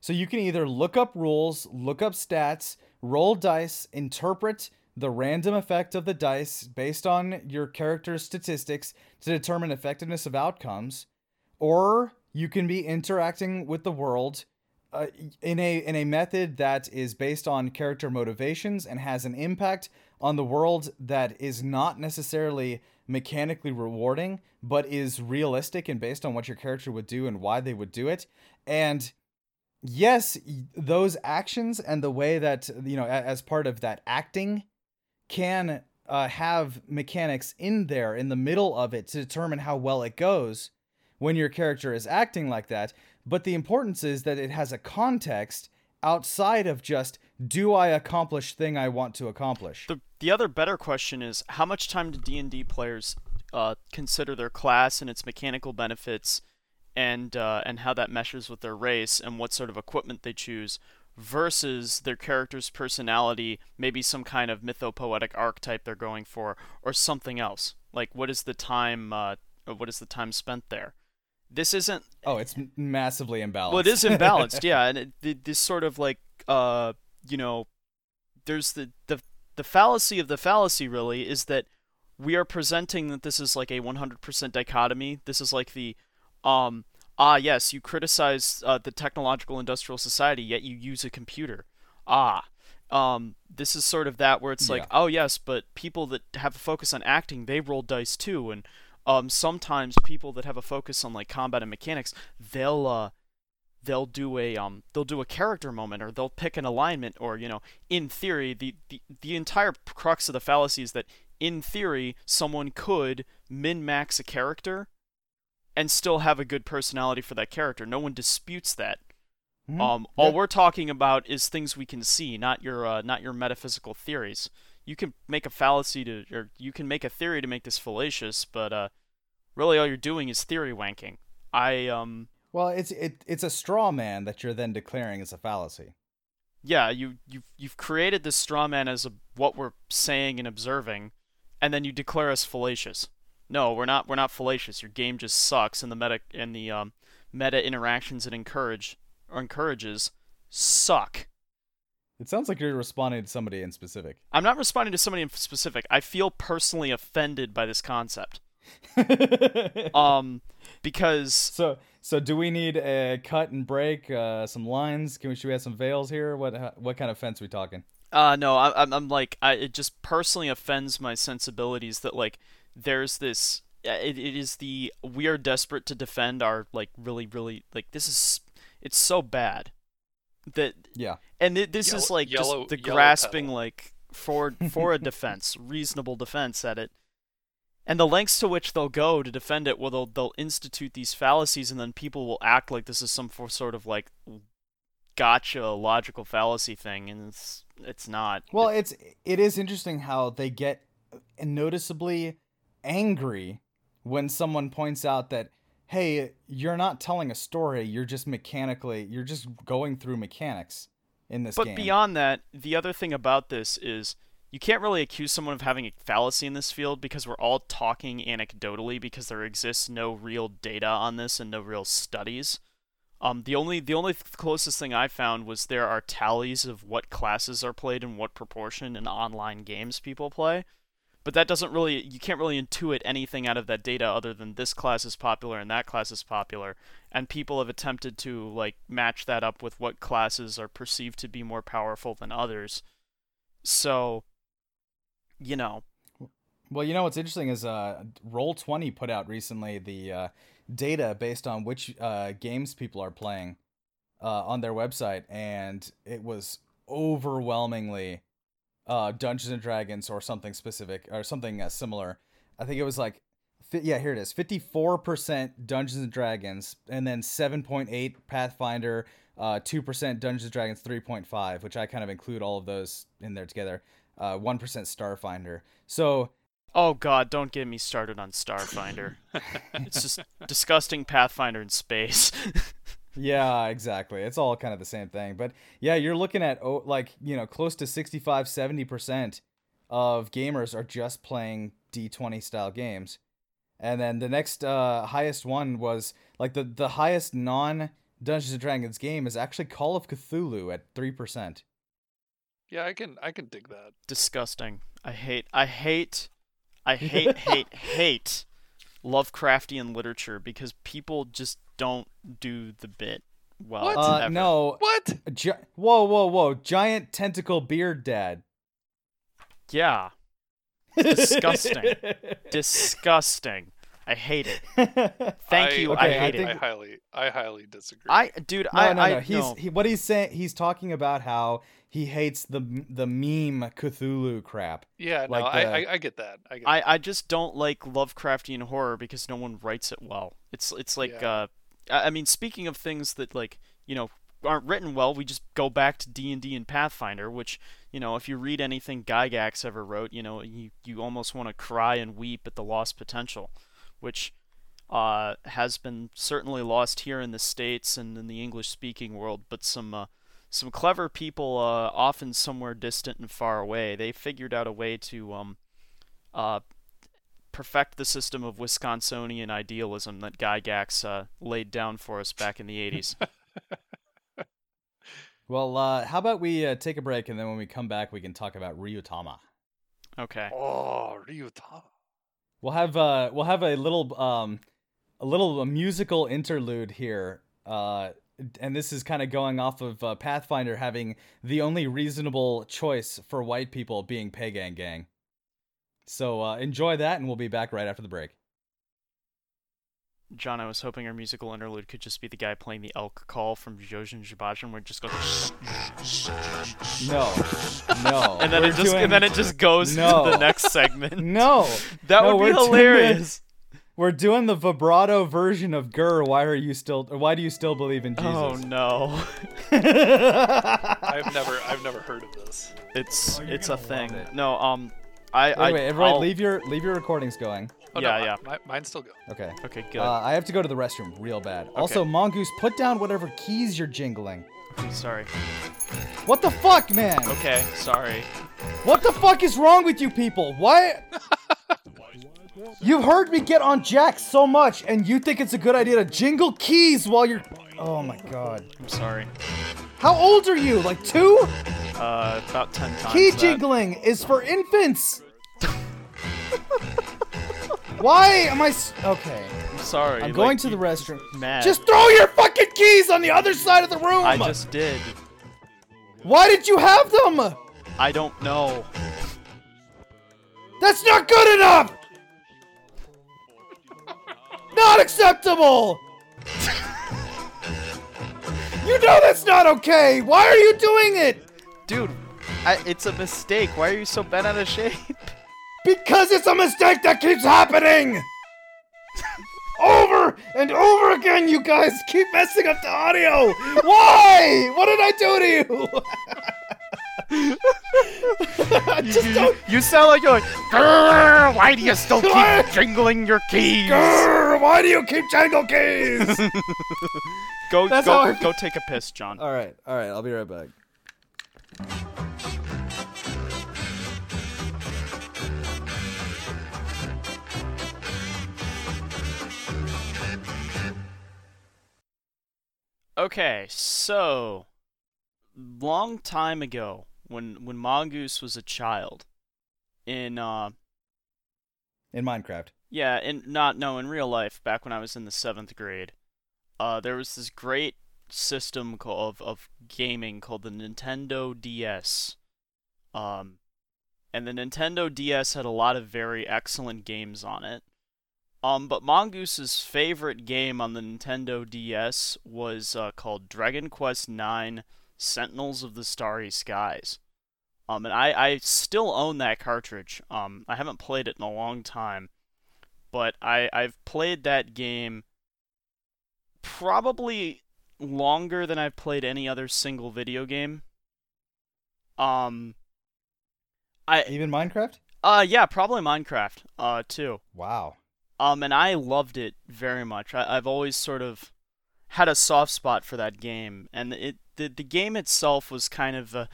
So you can either look up rules, look up stats, roll dice, interpret the random effect of the dice based on your character's statistics to determine effectiveness of outcomes, or you can be interacting with the world uh, in a in a method that is based on character motivations and has an impact on the world that is not necessarily mechanically rewarding but is realistic and based on what your character would do and why they would do it. And yes those actions and the way that you know as part of that acting can uh, have mechanics in there in the middle of it to determine how well it goes when your character is acting like that but the importance is that it has a context outside of just do i accomplish thing i want to accomplish The the other better question is how much time do D and D players uh, consider their class and its mechanical benefits, and uh, and how that meshes with their race and what sort of equipment they choose, versus their character's personality, maybe some kind of mythopoetic archetype they're going for, or something else. Like what is the time? Uh, what is the time spent there? This isn't oh it's massively imbalanced well, it is imbalanced, yeah, and it, this sort of like, uh, you know, there's the the the fallacy of the fallacy really is that we are presenting that this is like a 100% dichotomy. This is like the, um, ah, yes, you criticize uh, the technological industrial society, yet you use a computer. Ah, um, this is sort of that where it's like, Yeah. oh yes, but people that have a focus on acting, they roll dice too, and um, sometimes people that have a focus on like combat and mechanics, they'll uh, they'll do a um they'll do a character moment or they'll pick an alignment or you know in theory the the, the entire crux of the fallacy is that in theory someone could min max a character and still have a good personality for that character no one disputes that Mhm. um all Yeah. we're talking about is things we can see not your uh, not your metaphysical theories you can make a fallacy to or you can make a theory to make this fallacious but uh really all you're doing is theory wanking i um well it's it, it's a straw man that you're then declaring as a fallacy yeah, you you've you've created this straw man as a, what we're saying and observing, and then you declare us fallacious. No, we're not. We're not fallacious. Your game just sucks, and the meta and the um, meta interactions it encourage or encourages suck. It sounds like you're responding to somebody in specific I'm not responding to somebody in specific. I feel personally offended by this concept. Um, because So So do we need a cut and break? Uh, some lines? Can we? Should we have some veils here? What what kind of fence are we talking? Uh, no, I, I'm, I'm like, I, it just personally offends my sensibilities that like there's this. uh, It, it is the we are desperate to defend our like really really like this is it's so bad that Yeah. and it, this is like yellow- just the grasping pedal. like for for a defense reasonable defense at it and the lengths to which they'll go to defend it well they'll they'll institute these fallacies and then people will act like this is some for sort of like gotcha logical fallacy thing and it's it's not Well, it's it is interesting how they get noticeably angry when someone points out that hey, you're not telling a story, you're just mechanically, you're just going through mechanics in this but game. beyond that the other thing about this is you can't really accuse someone of having a fallacy in this field because we're all talking anecdotally because there exists no real data on this and no real studies. Um, the only the only closest thing I found was there are tallies of what classes are played in what proportion in online games people play. But that doesn't really you can't really intuit anything out of that data other than this class is popular and that class is popular and people have attempted to like match that up with what classes are perceived to be more powerful than others. So you know, Well, you know what's interesting is uh, Roll20 put out recently the uh, data based on which uh, games people are playing uh, on their website, and it was overwhelmingly uh, Dungeons and Dragons or something specific or something uh, similar. I think it was like, fi- yeah, here it is, fifty-four percent Dungeons and Dragons, and then seven point eight Pathfinder, uh, two percent Dungeons and Dragons, three point five, which I kind of include all of those in there together. Uh, one percent Starfinder. So oh god, don't get me started on Starfinder. it's just disgusting Pathfinder in space. Yeah, exactly. It's all kind of the same thing. But yeah, you're looking at oh, like, you know, close to 65 70% of gamers are just playing D20 style games. And then the next uh, highest one was like the the highest non Dungeons and Dragons game is actually Call of Cthulhu at 3%. Yeah, I can I can dig that. disgusting. I hate I hate I hate hate hate Lovecraftian literature because people just don't do the bit well. What? Uh, no. What? Gi- whoa, whoa, whoa. Giant tentacle beard dad. Yeah. Disgusting. Disgusting. I hate it. Thank I- you. Okay, I I hate think- I it. highly I highly disagree. I dude, No, I no, I no. He's no. he, what he's saying. He's talking about how he hates the the meme Cthulhu crap. yeah, no, like I, the- I I get that. I get I, I just don't like Lovecraftian horror because no one writes it well. It's it's like Yeah. uh I I mean speaking of things that like, you know, aren't written well, we just go back to D&D and Pathfinder, which, you know, if you read anything Gygax ever wrote, you know, you you almost want to cry and weep at the lost potential, which uh, has been certainly lost here in the states and in the English-speaking world, but some uh, some clever people, uh, often somewhere distant and far away, they figured out a way to um, uh, perfect the system of Wisconsinian idealism that Gygax uh, laid down for us back in the 80s. Well, uh, how about we uh, take a break and then when we come back, we can talk about Ryuutama. Okay. Oh, Ryuutama. We'll have uh, we'll have a little um, a little musical interlude here. Uh, and this is kind of going off of uh, Pathfinder having the only reasonable choice for white people being Pagan Gang. So uh, enjoy that, and we'll be back right after the break. Jon, I was hoping our musical interlude could just be the guy playing the elk call from Jojin Jibajin, where it just goes, No, no, and then We're it just doing- and then it just goes No. to the next segment. no. that No, would we're be doing hilarious. We're doing the vibrato version of Gur. Why are you still? Why do you still believe in Jesus? Oh no, I've never I've never heard of this. it's Oh, it's a thing. it. No, um, I I Anyway, everybody, I'll- leave your leave your recordings going. Oh, Yeah, no, yeah. mi- mi- mine still go. Okay. Okay, good. Uh, I have to go to the restroom real bad. Also, Mongoose, put down whatever keys you're jingling. Okay, sorry. What the fuck, man? Okay, sorry. What the fuck is wrong with you people? Why? You've heard me get on Jack so much, and you think it's a good idea to jingle keys while you're. Oh my god. I'm sorry. How old are you? Like two? Uh, about ten times. Key that. jingling is for infants. Why am I? S- okay. I'm sorry. I'm like, going to the restroom. Mad. Just throw your fucking keys on the other side of the room. I just did. Why did you have them? I don't know. That's not good enough. not acceptable. you know that's not okay. Why are you doing it? Dude, I, it's a mistake. Why are you so bent out of shape? Because it's a mistake that keeps happening! over and over again, you guys keep messing up the audio! Why? What did I do to you? Just don't. You sound like you're like, Grrr, why do you still What? keep jingling your keys? Grr, why do you keep jangle keys? go That's go I- go take a piss, Jon. all right, all right, I'll be right back. Okay, so long time ago, when when Mongoose was a child, in uh In Minecraft. yeah, in not no in real life, back when I was in the seventh grade, uh there was this great system of, of gaming called the Nintendo DS. Um and the Nintendo DS had a lot of very excellent games on it. Um, but Mongoose's favorite game on the Nintendo DS was uh, called Dragon Quest IX: Sentinels of the Starry Skies. Um, and I, I still own that cartridge. Um, I haven't played it in a long time, but I I've played that game probably longer than I've played any other single video game. Um, I Even Minecraft? uh yeah probably Minecraft uh too. Wow. Um, and I loved it very much. I, I've always sort of had a soft spot for that game, and it the the game itself was kind of a,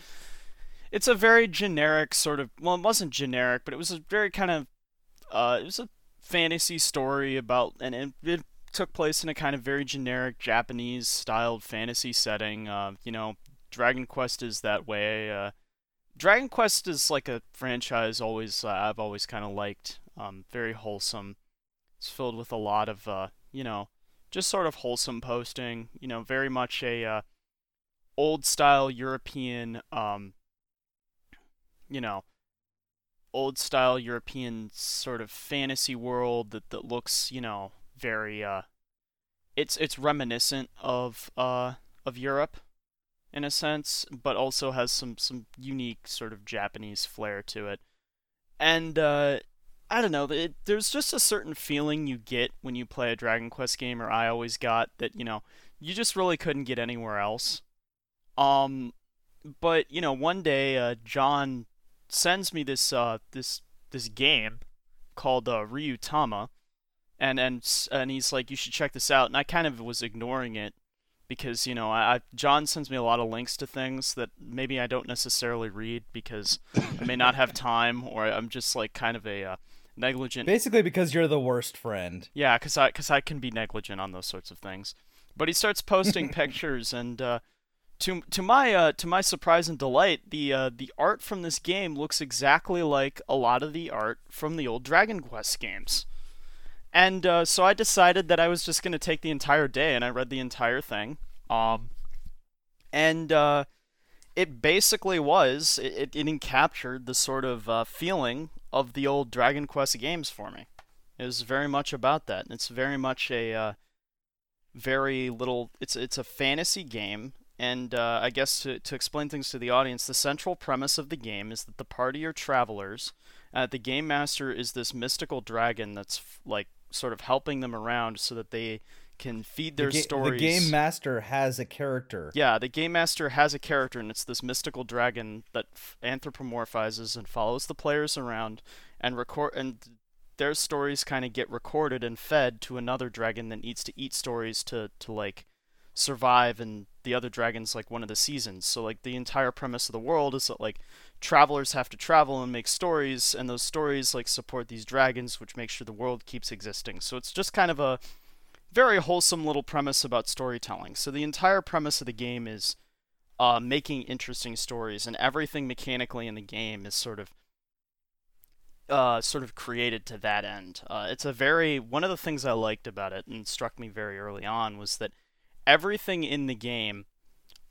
it's a very generic sort of well, it wasn't generic, but it was a very kind of uh, it was a fantasy story about, and it, it took place in a kind of very generic Japanese styled fantasy setting. Uh, you know, Dragon Quest is that way. Uh, Dragon Quest is like a franchise always uh, I've always kind of liked. Um, very wholesome. It's filled with a lot of, uh, you know, just sort of wholesome posting. You know, very much a uh, old style European, um, you know, old style European sort of fantasy world that that looks, you know, very. Uh, it's it's reminiscent of uh of Europe, in a sense, but also has some some unique sort of Japanese flair to it, and uh, I don't know. It, there's just a certain feeling you get when you play a Dragon Quest game, or I always got that you know you just really couldn't get anywhere else. Um, but you know, one day uh, Jon sends me this uh this this game called uh, Ryuutama, and and and he's like, you should check this out, and I kind of was ignoring it because you know I, Jon sends me a lot of links to things that maybe I don't necessarily read because I may not have time or I'm just like kind of a uh, negligent Basically, because you're the worst friend. yeah, cause I, cause I can be negligent on those sorts of things. But he starts posting pictures, and uh, to to my uh, to my surprise and delight, the uh, the art from this game looks exactly like a lot of the art from the old Dragon Quest games. And uh, so I decided that I was just gonna take the entire day, and I read the entire thing. Um, and uh, it basically was it, it, it encaptured the sort of uh, feeling of the old Dragon Quest games for me is very much about that. It's very much a uh, very little. It's it's a fantasy game, and uh, I guess to to explain things to the audience, the central premise of the game is that the party are travelers. Uh, the game master is this mystical dragon that's f- like sort of helping them around so that they can feed their the, ga- stories. the game master has a character. Yeah, the game master has a character, and it's this mystical dragon that f- anthropomorphizes and follows the players around, and record and their stories kind of get recorded and fed to another dragon that needs to eat stories to to like survive, and the other dragon's like one of the seasons. So like the entire premise of the world is that like travelers have to travel and make stories, and those stories like support these dragons, which makes sure the world keeps existing. So it's just kind of a very wholesome little premise about storytelling. So the entire premise of the game is uh, making interesting stories, and everything mechanically in the game is sort of uh, sort of created to that end. Uh, it's a very one of the things I liked about it and struck me very early on was that everything in the game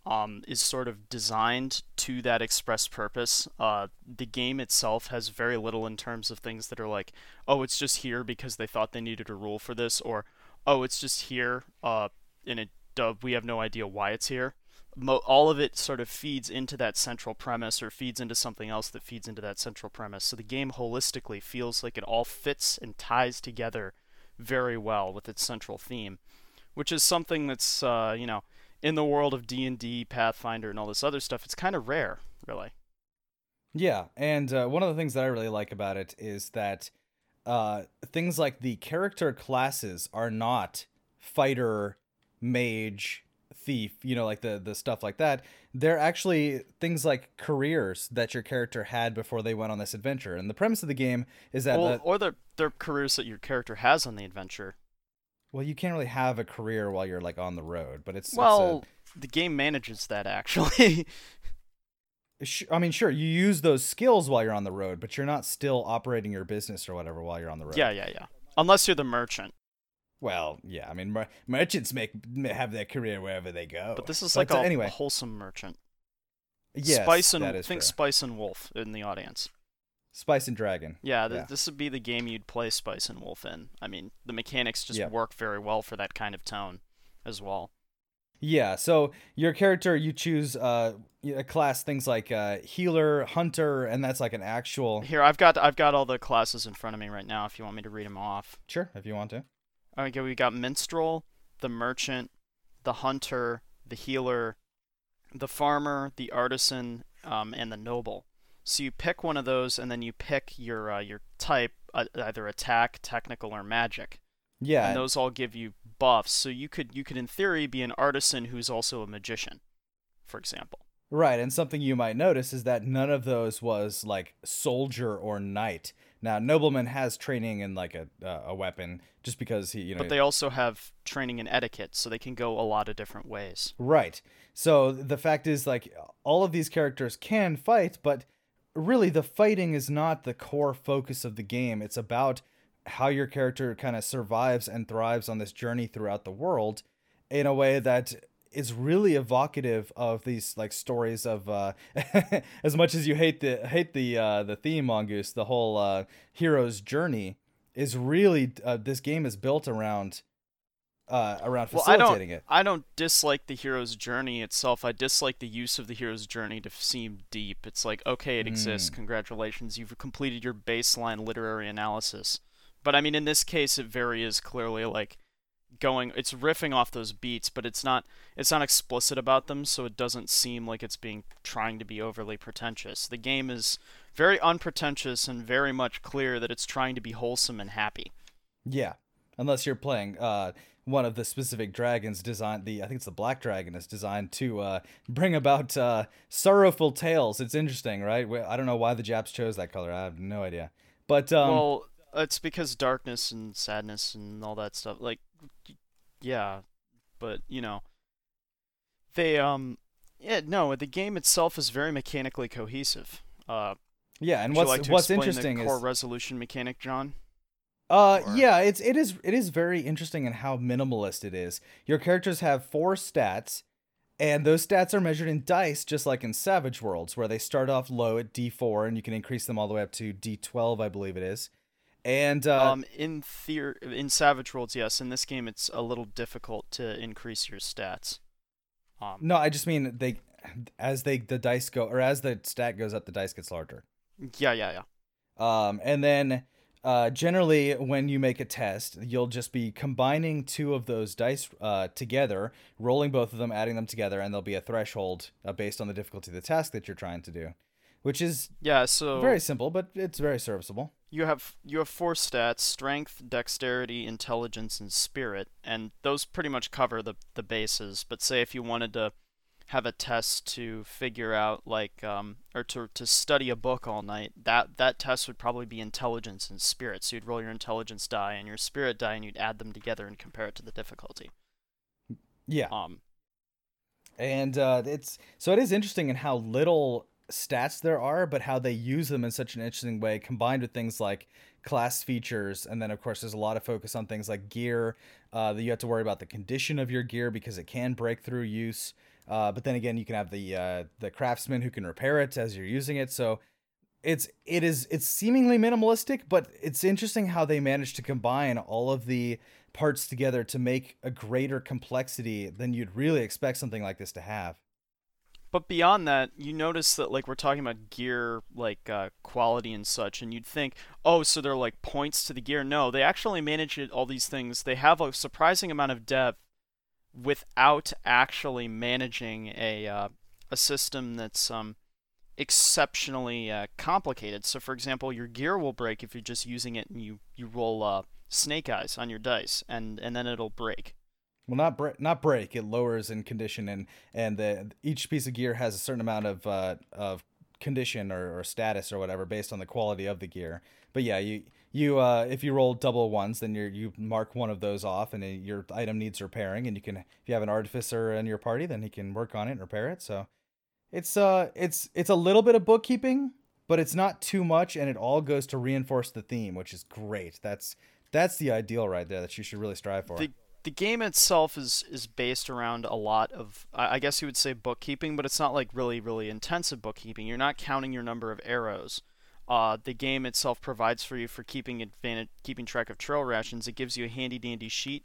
um, is sort of designed to that express purpose. Uh, the game itself has very little in terms of things that are like, oh, it's just here because they thought they needed a rule for this, or oh, it's just here uh, in a dub. We have no idea why it's here. Mo- all of it sort of feeds into that central premise or feeds into something else that feeds into that central premise. So the game holistically feels like it all fits and ties together very well with its central theme, which is something that's uh, you know in the world of D&D, Pathfinder, and all this other stuff, it's kind of rare, really. Yeah, and uh, one of the things that I really like about it is that uh, things like the character classes are not fighter, mage, thief, you know, like the the stuff like that. They're actually things like careers that your character had before they went on this adventure. And the premise of the game is that well, the, or the their careers that your character has on the adventure. well, you can't really have a career while you're like on the road, but it's it's a- Well, the game manages that actually. I mean, sure, you use those skills while you're on the road, but you're not still operating your business or whatever while you're on the road. yeah, yeah, yeah. Unless you're the merchant. Well, yeah. I mean, mer- merchants make have their career wherever they go. But this is But, like a anyway. wholesome merchant. Yes, Spice and think fair. Spice and Wolf in the audience. Spice and Dragon. Yeah, th- Yeah. this would be the game you'd play Spice and Wolf in. I mean, the mechanics just work very well for that kind of tone as well. Yeah. So your character, you choose uh, a class, things like uh, healer, hunter, and that's like an actual. Here, I've got I've got all the classes in front of me right now. If you want me to read them off. Sure, if you want to. Okay, we got minstrel, the merchant, the hunter, the healer, the farmer, the artisan, um, and the noble. So you pick one of those, and then you pick your uh, your type, uh, either attack, technical, or magic. Yeah. and those all give you buffs. So you could you could in theory be an artisan who's also a magician, for example. Right, and something you might notice is that none of those was like soldier or knight. Now, nobleman has training in like a uh, a weapon, just because he, you know. But they also have training in etiquette, so they can go a lot of different ways. Right. So the fact is, like, all of these characters can fight, but really the fighting is not the core focus of the game. It's about how your character kind of survives and thrives on this journey throughout the world in a way that is really evocative of these like stories of uh as much as you hate the hate the uh the theme mongoose the whole uh hero's journey is really uh, this game is built around uh around Well, I facilitating don't it I don't dislike the hero's journey itself. I dislike the use of the hero's journey to seem deep. It's like, okay, it exists. Mm. Congratulations, you've completed your baseline literary analysis. But I mean, in this case, it very is clearly like going. It's riffing off those beats, but it's not. It's not explicit about them, so it doesn't seem like it's being trying to be overly pretentious. The game is very unpretentious and very much clear that it's trying to be wholesome and happy. Yeah, unless you're playing uh, one of the specific dragons designed. The I think it's the black dragon is designed to uh, bring about uh, sorrowful tales. It's interesting, right? I don't know why the Japs chose that color. I have no idea. But um, well, it's because darkness and sadness and all that stuff. Like, yeah, but you know, they um, yeah, no, the game itself is very mechanically cohesive. Uh, yeah, and what's like what's interesting the core is resolution mechanic, Jon? Uh Or- yeah, it's it is it is very interesting in how minimalist it is. Your characters have four stats, and those stats are measured in dice, just like in Savage Worlds, where they start off low at D4, and you can increase them all the way up to D12, I believe it is. And uh, um, in theor- in Savage Worlds, yes. In this game, it's a little difficult to increase your stats. Um, no, I just mean they, as they the dice go, or as the stat goes up, the dice gets larger. yeah, yeah, yeah. Um, and then uh, generally, when you make a test, you'll just be combining two of those dice uh, together, rolling both of them, adding them together, and there'll be a threshold uh, based on the difficulty of the task that you're trying to do, which is Yeah, so very simple, but it's very serviceable. You have you have four stats: strength, dexterity, intelligence, and spirit, and those pretty much cover the the bases. But say if you wanted to have a test to figure out like um or to to study a book all night, that that test would probably be intelligence and spirit. So you'd roll your intelligence die and your spirit die, and you'd add them together and compare it to the difficulty. Yeah, Um, and uh, it's so it is interesting in how little stats there are, but how they use them in such an interesting way, combined with things like class features, and then of course there's a lot of focus on things like gear. Uh, that you have to worry about the condition of your gear because it can break through use. Uh, but then again, you can have the uh, the craftsman who can repair it as you're using it. So it's it is it's seemingly minimalistic, but it's interesting how they managed to combine all of the parts together to make a greater complexity than you'd really expect something like this to have. But beyond that, you notice that like we're talking about gear like uh, quality and such, and you'd think, oh, so they're like points to the gear. No, they actually manage it, all these things. They have a surprising amount of depth without actually managing a uh, a system that's um exceptionally uh, complicated. So, for example, your gear will break if you're just using it and you you roll uh, snake eyes on your dice, and and then it'll break. Well, not break, not break. It lowers in condition, and and the, each piece of gear has a certain amount of uh, of condition or, or status or whatever based on the quality of the gear. But yeah, you you uh, if you roll double ones, then you you mark one of those off, and your item needs repairing, and you can if you have an artificer in your party, then he can work on it and repair it. So it's uh it's it's a little bit of bookkeeping, but it's not too much, and it all goes to reinforce the theme, which is great. That's that's the ideal right there that you should really strive for. The, the game itself is is based around a lot of I guess you would say bookkeeping, but it's not like really really intensive bookkeeping. You're not counting your number of arrows. Uh, the game itself provides for you for keeping advantage, keeping track of trail rations. It gives you a handy dandy sheet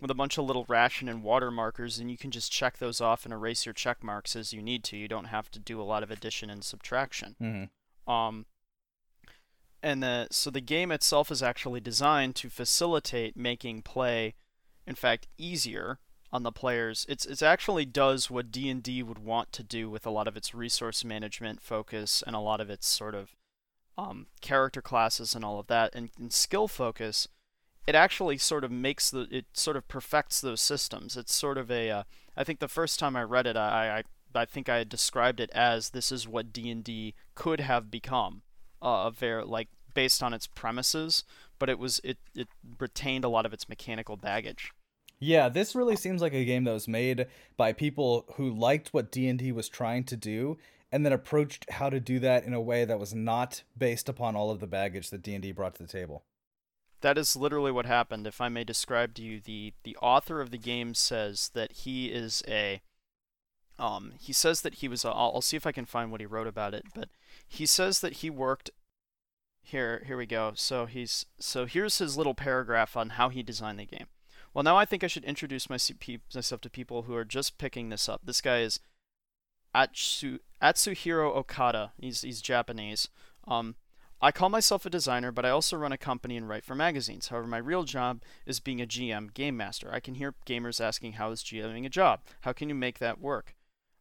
with a bunch of little ration and water markers, and you can just check those off and erase your check marks as you need to. You don't have to do a lot of addition and subtraction. Mm-hmm. Um, and the so the game itself is actually designed to facilitate making play, in fact, easier on the players. It's it actually does what D and D would want to do with a lot of its resource management focus and a lot of its sort of um, character classes and all of that, and, and skill focus it actually sort of makes the it sort of perfects those systems. It's sort of a uh, I think the first time I read it, I, I I think I described it as this is what D and D could have become, uh, very like based on its premises, but it was it it retained a lot of its mechanical baggage. Yeah, this really seems like a game that was made by people who liked what D&D was trying to do and then approached how to do that in a way that was not based upon all of the baggage that D&D brought to the table that is literally what happened. If I may describe to you, the the author of the game says that he is a um he says that he was a, I'll, I'll see if I can find what he wrote about it, but he says that he worked here here we go. So he's so here's his little paragraph on how he designed the game. Well, now I think I should introduce myself to people who are just picking this up. This guy is Atsu, Atsuhiro Okada. He's he's Japanese. Um, I call myself a designer, but I also run a company and write for magazines. However, my real job is being a GM, game master. I can hear gamers asking, How is GMing a job? How can you make that work?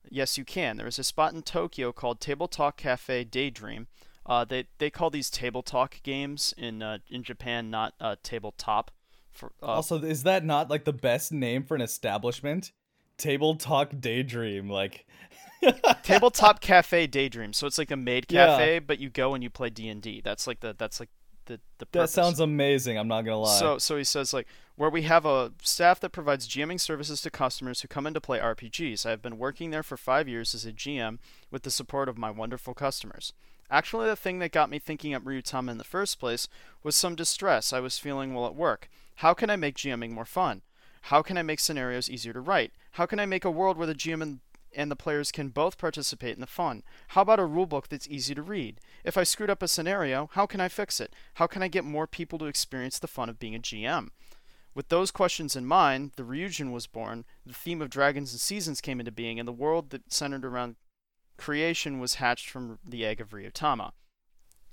Yes, you can. There is a spot in Tokyo called Table Talk Cafe Daydream. Uh, they they call these table talk games in uh, in Japan, not uh, tabletop. For, uh, also, is that not like the best name for an establishment? Table Talk Daydream, like tabletop cafe daydream. So it's like a maid cafe, yeah. but you go and you play D and D. That's like the that's like the the. That sounds amazing. I'm not gonna lie. So so he says like where we have a staff that provides GMing services to customers who come in to play RPGs. I have been working there for five years as a GM with the support of my wonderful customers. Actually, the thing that got me thinking up Ryuutama in the first place was some distress I was feeling while at work. How can I make GMing more fun? How can I make scenarios easier to write? How can I make a world where the GM and and the players can both participate in the fun. How about a rulebook that's easy to read? If I screwed up a scenario, how can I fix it? How can I get more people to experience the fun of being a GM? With those questions in mind, the Ryujin was born, the theme of Dragons and Seasons came into being, and the world that centered around creation was hatched from the egg of Ryuutama.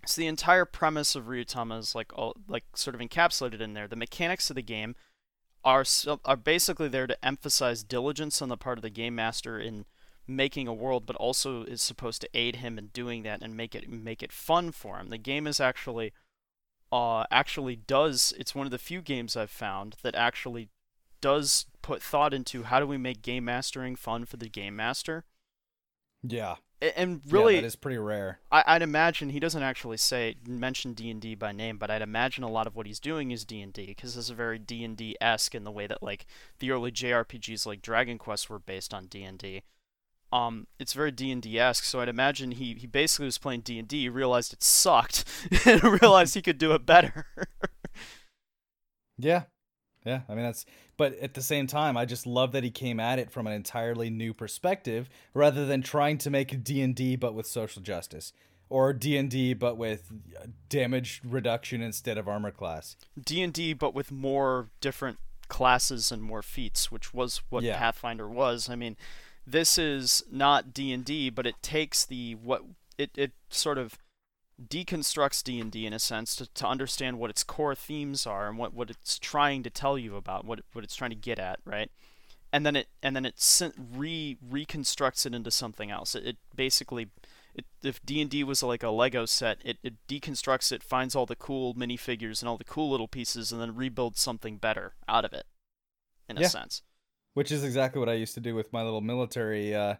So the entire premise of Ryuutama is like all, like sort of encapsulated in there. The mechanics of the game are are basically there to emphasize diligence on the part of the game master in making a world, but also is supposed to aid him in doing that and make it make it fun for him. The game is actually uh actually does it's one of the few games I've found that actually does put thought into how do we make game mastering fun for the game master. Yeah and really yeah, that is pretty rare I, would imagine he doesn't actually say mention d&d by name but i'd imagine a lot of what he's doing is d&d because it's very d&d-esque in the way that like the early jrpgs like dragon quest were based on d&d um, it's very D and D esque. So I'd imagine he he basically was playing D and D, realized it sucked, and realized he could do it better. Yeah. Yeah, I mean that's but at the same time I just love that he came at it from an entirely new perspective rather than trying to make D&D but with social justice or D&D but with uh, damage reduction instead of armor class. D and D, but with more different classes and more feats, which was what Yeah. Pathfinder was. I mean, this is not D and D, but it takes the what it it sort of deconstructs D and D in a sense to, to understand what its core themes are and what, what it's trying to tell you about what what it's trying to get at, right? And then it and then it re reconstructs it into something else. It, it basically it, if D&D was like a Lego set, it, it deconstructs it, finds all the cool minifigures and all the cool little pieces, and then rebuilds something better out of it, in a Yeah. sense. Which is exactly what I used to do with my little military uh,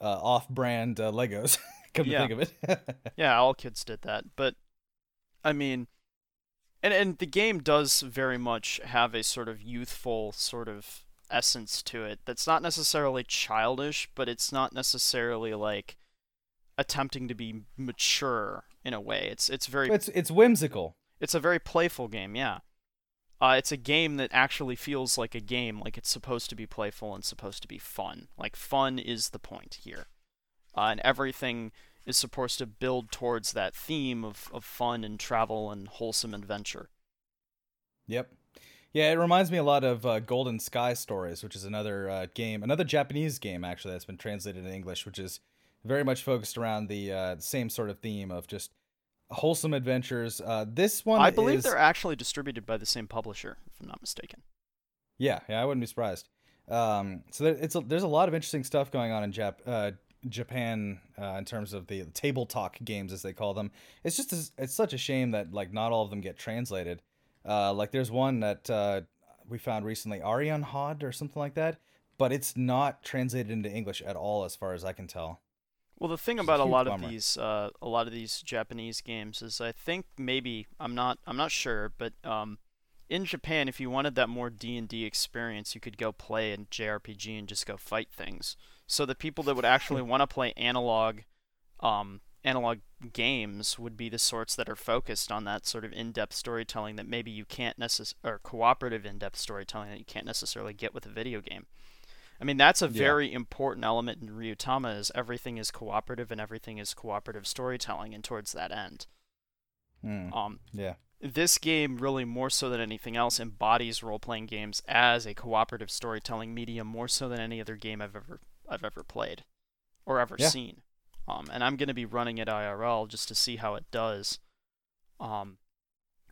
uh, off-brand uh, Legos. Come Yeah. to think of it. Yeah, all kids did that, but I mean, and and the game does very much have a sort of youthful sort of essence to it. That's not necessarily childish, but it's not necessarily like attempting to be mature in a way. It's it's very it's it's whimsical. It's a very playful game, yeah. Uh, it's a game that actually feels like a game, like it's supposed to be playful and supposed to be fun. Like fun is the point here, uh, and everything is supposed to build towards that theme of, of fun and travel and wholesome adventure. Yep. Yeah, it reminds me a lot of uh, Golden Sky Stories, which is another uh, game, another Japanese game actually that's been translated in English, which is very much focused around the uh, same sort of theme of just wholesome adventures. Uh, this one, I believe is, they're actually distributed by the same publisher, if I'm not mistaken. Yeah, yeah, I wouldn't be surprised. Um, so there, it's a, there's a lot of interesting stuff going on in Jap, uh, Japan uh, in terms of the table talk games as they call them. It's just as- it's such a shame that like not all of them get translated. Uh, like there's one that uh, we found recently, Arianrhod or something like that, but it's not translated into English at all, as far as I can tell. Well, the thing It's about a huge lot of these, uh, a lot of these Japanese games is, I think maybe I'm not, I'm not sure, but um, in Japan, if you wanted that more D and D experience, you could go play a JRPG and just go fight things. So the people that would actually want to play analog, um, analog games would be the sorts that are focused on that sort of in-depth storytelling that maybe you can't necess- or cooperative in-depth storytelling that you can't necessarily get with a video game. I mean, that's a Yeah. very important element in Ryuutama is everything is cooperative and everything is cooperative storytelling and towards that end. Hmm, Um, yeah. This game really more so than anything else embodies role-playing games as a cooperative storytelling medium more so than any other game I've ever I've ever played or ever Yeah. seen. Um, and I'm gonna be running it IRL just to see how it does. Um,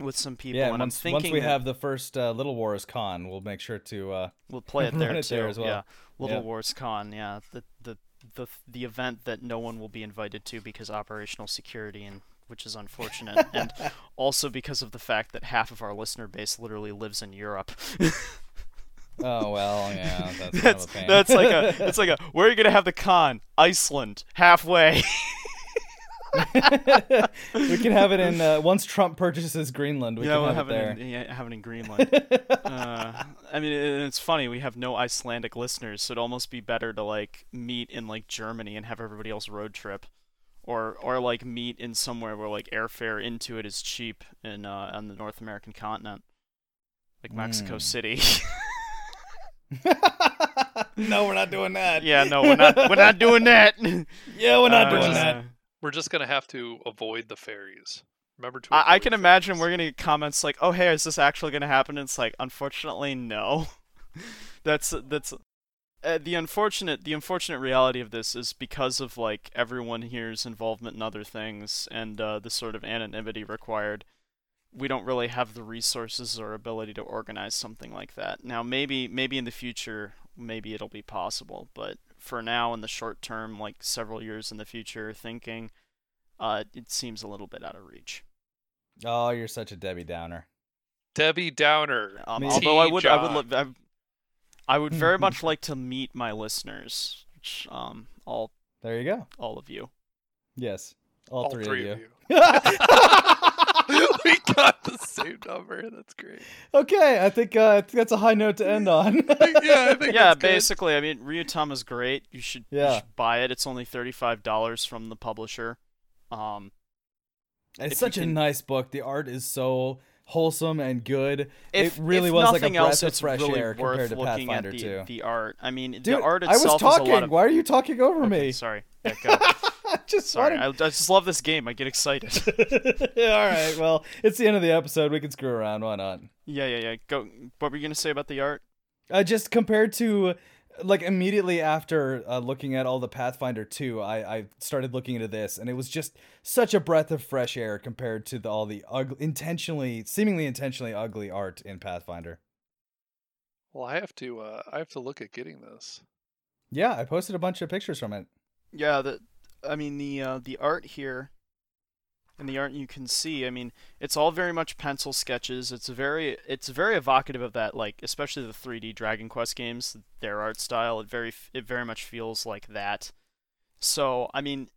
with some people, yeah, and once, I'm thinking once we have the first uh, Little Wars con, we'll make sure to uh, we'll play it there too. there as well. Yeah, Little Yeah. Wars Con. Yeah, the the the the event that no one will be invited to because operational security and which is unfortunate, and also because of the fact that half of our listener base literally lives in Europe. oh well, yeah, that's, kind of that's that's like a it's like a where are you gonna have the con? Iceland, halfway. we can have it in uh, once Trump purchases Greenland. We yeah, can we'll have, have it it there. in, yeah, have it in Greenland. uh, I mean, it- it's funny. We have no Icelandic listeners, so it'd almost be better to like meet in like Germany and have everybody else road trip, or or like meet in somewhere where like airfare into it is cheap in uh, on the North American continent, like Mexico Mm. City. no, we're not doing that. yeah, no, we're not we're not doing that. yeah, we're not Uh, doing just- that. We're just gonna have to avoid the ferries. Remember to. I, I can the imagine ferries. we're gonna get comments like, "Oh, hey, is this actually gonna happen?" And it's like, unfortunately, no. that's that's uh, the unfortunate the unfortunate reality of this is because of like everyone here's involvement in other things and uh, the sort of anonymity required. We don't really have the resources or ability to organize something like that. Now, maybe maybe in the future, maybe it'll be possible, but for now, in the short term, like several years in the future, thinking uh, it seems a little bit out of reach. Oh, you're such a Debbie Downer. Debbie Downer. Um, although I too. would, I would, Jon. Li- I, I would very much like to meet my listeners, which, um, all, There you go. all of you. Yes, all, All three, three of of you. you. we got the same number. That's great. Okay, I think uh, I think that's a high note to end on. yeah, I think yeah, that's good. basically, I mean, Ryuutama's great. You should, you should buy it. It's only thirty-five dollars from the publisher. Um, it's if you such a nice book. The art is so wholesome and good. if it really was like a breath else, of fresh really air compared to Pathfinder at the, 2. the art. I mean, Dude, the art I was talking. is a lot of. Why are you talking over Okay, me? sorry. I just sorry. wanted- I, I just love this game. I get excited. All right. Well, it's the end of the episode. We can screw around. Why not? yeah, yeah, yeah. Go. What were you gonna say about the art? Uh, just compared to, like, immediately after uh, looking at all the Pathfinder 2, I, I started looking into this, and it was just such a breath of fresh air compared to the, all the ugly, intentionally, seemingly intentionally ugly art in Pathfinder. Well, I have to. Uh, I have to look at getting this. Yeah, I posted a bunch of pictures from it. Yeah, the I mean the uh, the art here and the art you can see, I mean, it's all very much pencil sketches. It's very it's very evocative of that like especially the 3D Dragon Quest games, their art style. It very it very much feels like that. So, I mean,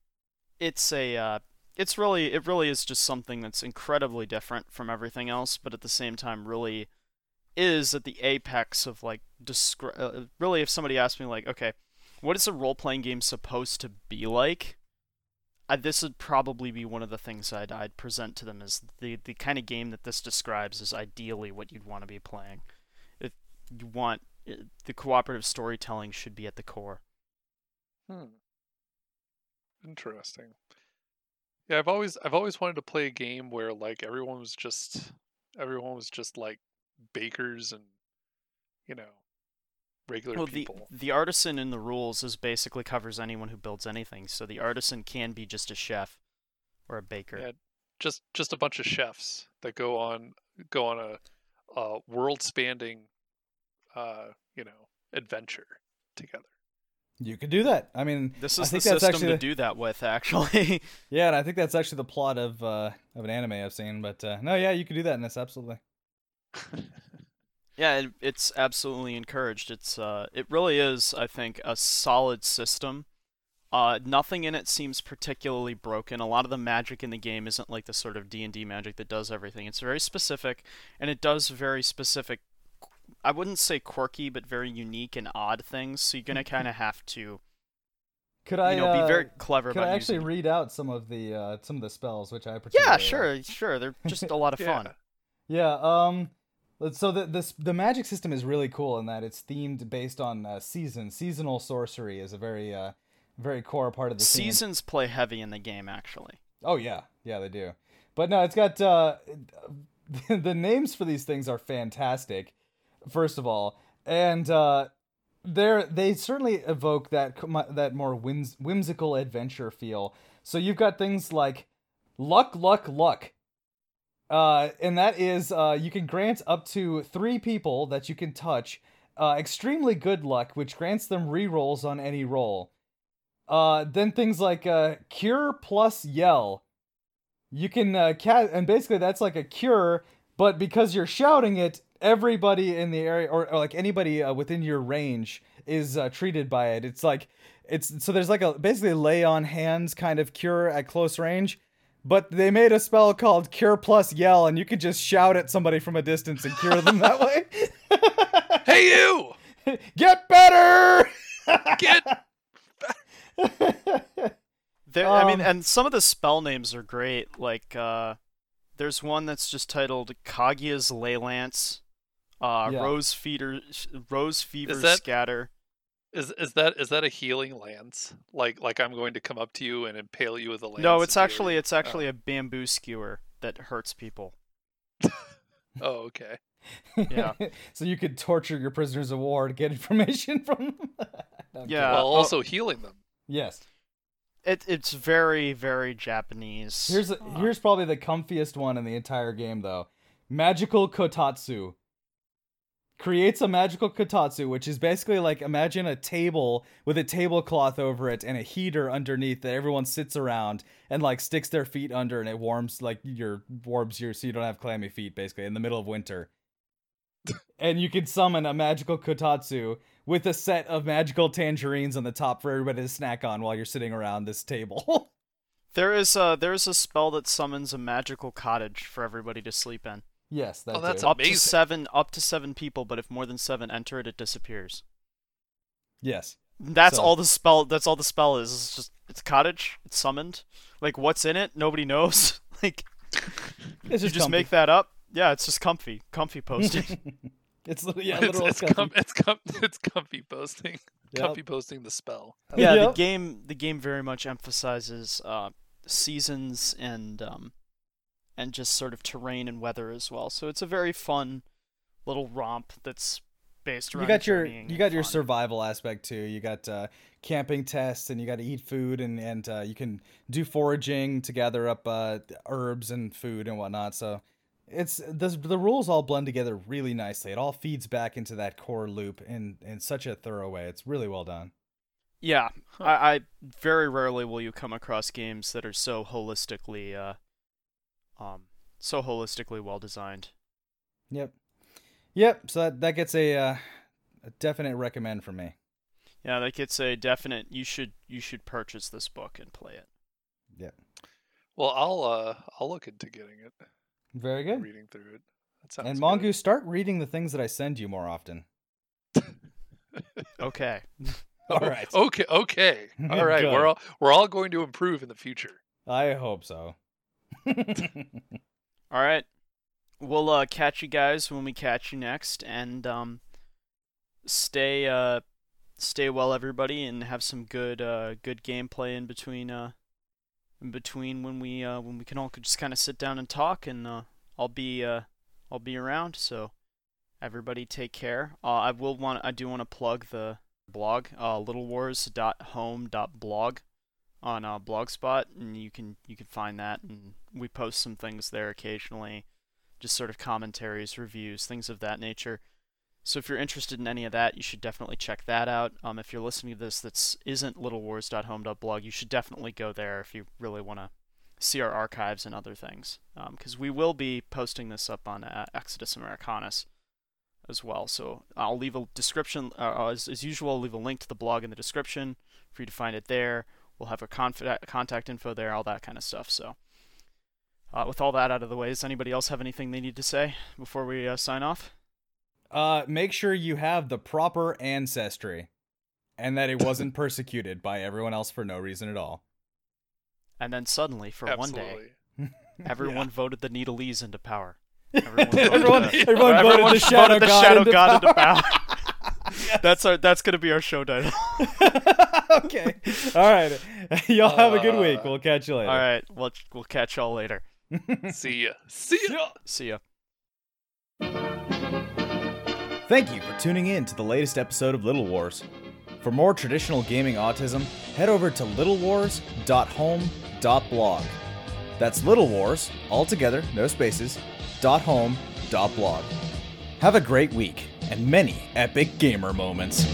it's a uh, it's really it really is just something that's incredibly different from everything else, but at the same time really is at the apex of like descri- uh, really if somebody asked me like, okay, what is a role playing game supposed to be like? This would probably be one of the things I'd, I'd present to them is the, the kind of game that this describes is ideally what you'd want to be playing. If you want uh, the cooperative storytelling should be at the core. Hmm. Interesting. Yeah, I've always I've always wanted to play a game where like everyone was just everyone was just like bakers and you know regular Well, the people. the artisan in the rules is basically covers anyone who builds anything. So the artisan can be just a chef or a baker. Yeah. Just just a bunch of chefs that go on go on a, a world spanning uh you know adventure together. You could do that. I mean, This I is the think that's system actually to do that with, actually. Yeah, and I think that's actually the plot of uh, of an anime I've seen. But uh, no, yeah, you could do that in this absolutely. Yeah, it, it's absolutely encouraged. It's uh, it really is, I think, a solid system. Uh, nothing in it seems particularly broken. A lot of the magic in the game isn't like the sort of D and D magic that does everything. It's very specific, and it does very specific. I wouldn't say quirky, but very unique and odd things. So you're gonna kind of have to, Could I you know, uh, be very clever Could about I actually using read out some of the uh, some of the spells, which I particularly Yeah, like? sure, sure. They're just a lot of Yeah. fun. Yeah. Um. So the this the magic system is really cool in that it's themed based on uh, season. Seasonal sorcery is a very uh very core part of the. Seasons play heavy in the game, actually. Oh yeah, yeah they do. But no, it's got uh, the names for these things are fantastic. First of all, and uh, they're they certainly evoke that that more whims- whimsical adventure feel. So you've got things like luck, luck, luck. Uh, and that is uh, you can grant up to three people that you can touch uh, extremely good luck, which grants them rerolls on any roll. Uh, then things like uh, cure plus yell. You can uh, cat, and basically that's like a cure, but because you're shouting it, everybody in the area or, or like anybody within your range is treated by it. It's like it's so there's like a basically lay on hands kind of cure at close range. But they made a spell called Cure Plus Yell, and you could just shout at somebody from a distance and cure them that way. hey you! Get better! Get There, I mean, Um, and some of the spell names are great. Like, uh, there's one that's just titled Kaguya's Leylance, uh, Yeah. Rose Feeder, Rose Fever that- Scatter. Is is that is that a healing lance? Like like I'm going to come up to you and impale you with a lance. No, it's actually it's actually a bamboo skewer that hurts people. Oh, oh okay. Yeah. so you could torture your prisoners of war to get information from them. No, Yeah. kidding. While oh- also healing them. Yes. It it's very very Japanese. Here's a, Uh, here's probably the comfiest one in the entire game though. Magical kotatsu. Creates a magical kotatsu, which is basically like imagine a table with a tablecloth over it and a heater underneath that everyone sits around and like sticks their feet under and it warms like your warms your so you don't have clammy feet basically in the middle of winter. and you can summon a magical kotatsu with a set of magical tangerines on the top for everybody to snack on while you're sitting around this table. there is a there's a spell that summons a magical cottage for everybody to sleep in. Yes, that Oh, that's too. Up to seven, up to seven people, but if more than seven enter it, it disappears. yes. That's So- all the spell. That's all the spell is. It's just it's cottage. It's summoned. Like what's in it? Nobody knows. like It's you just make that up. Yeah, it's just comfy, comfy posting. It's li- yeah, it's, it's, comfy. com- it's, com- it's comfy posting. Yep. Comfy posting the spell. yeah, the game the game very much emphasizes uh, seasons and um, and just sort of terrain and weather as well. So it's a very fun little romp that's based around You got your you got your fun. survival aspect too. You got uh, camping tests, and you got to eat food, and and uh, you can do foraging to gather up uh, herbs and food and whatnot. So it's the the rules all blend together really nicely. It all feeds back into that core loop in in such a thorough way. It's really well done. Yeah, Huh. I, I very rarely will you come across games that are so holistically uh, um, so holistically well designed. Yep, yep. So that that gets a uh, a definite recommend from me. Yeah, that gets a definite. You should you should purchase this book and play it. Yep, Well, I'll uh, I'll look into getting it, very good. reading through it. That sounds And good. Mongoose, start reading the things that I send you more often. Okay. All right. Okay. Okay. All right. We're all we're all going to improve in the future. I hope so. All right. We'll uh, catch you guys when we catch you next, and um, stay uh, stay well, everybody, and have some good uh, good gameplay in between uh, in between when we uh, when we can all just kind of sit down and talk, and uh, I'll be uh, I'll be around. So everybody, take care. Uh, I will want I do want to plug the blog, uh, littlewars.home.blog on uh, Blogspot, and you can you can find that, and we post some things there occasionally, just sort of commentaries, reviews, things of that nature. So if you're interested in any of that, you should definitely check that out. Um, if you're listening to this that's isn't littlewars.home.blog, you should definitely go there if you really want to see our archives and other things, because we will be posting this up on uh, Exodus Americanus as well. So I'll leave a description, uh, as, as usual, I'll leave a link to the blog in the description for you to find it there. We'll have a conf- contact info there, all that kind of stuff. So, uh, with all that out of the way, does anybody else have anything they need to say before we uh, sign off? uh, make sure you have the proper ancestry, and that it wasn't persecuted by everyone else for no reason at all. And then suddenly, for one day, Absolutely. everyone voted the Needlese into power. Everyone voted everyone, the- everyone, everyone voted the shadow voted the god, Shadow into God into power. Power. That's our. That's gonna be our show title. okay. All right. Y'all have a good week. Uh, We'll catch you later. all right. We'll we'll catch y'all later. See ya. See ya. See ya. Thank you for tuning in to the latest episode of Little Wars. For more traditional gaming autism, head over to littlewars.home.blog. That's Little Wars, all together, no spaces, dot home, dot blog. Have a great week and many epic gamer moments.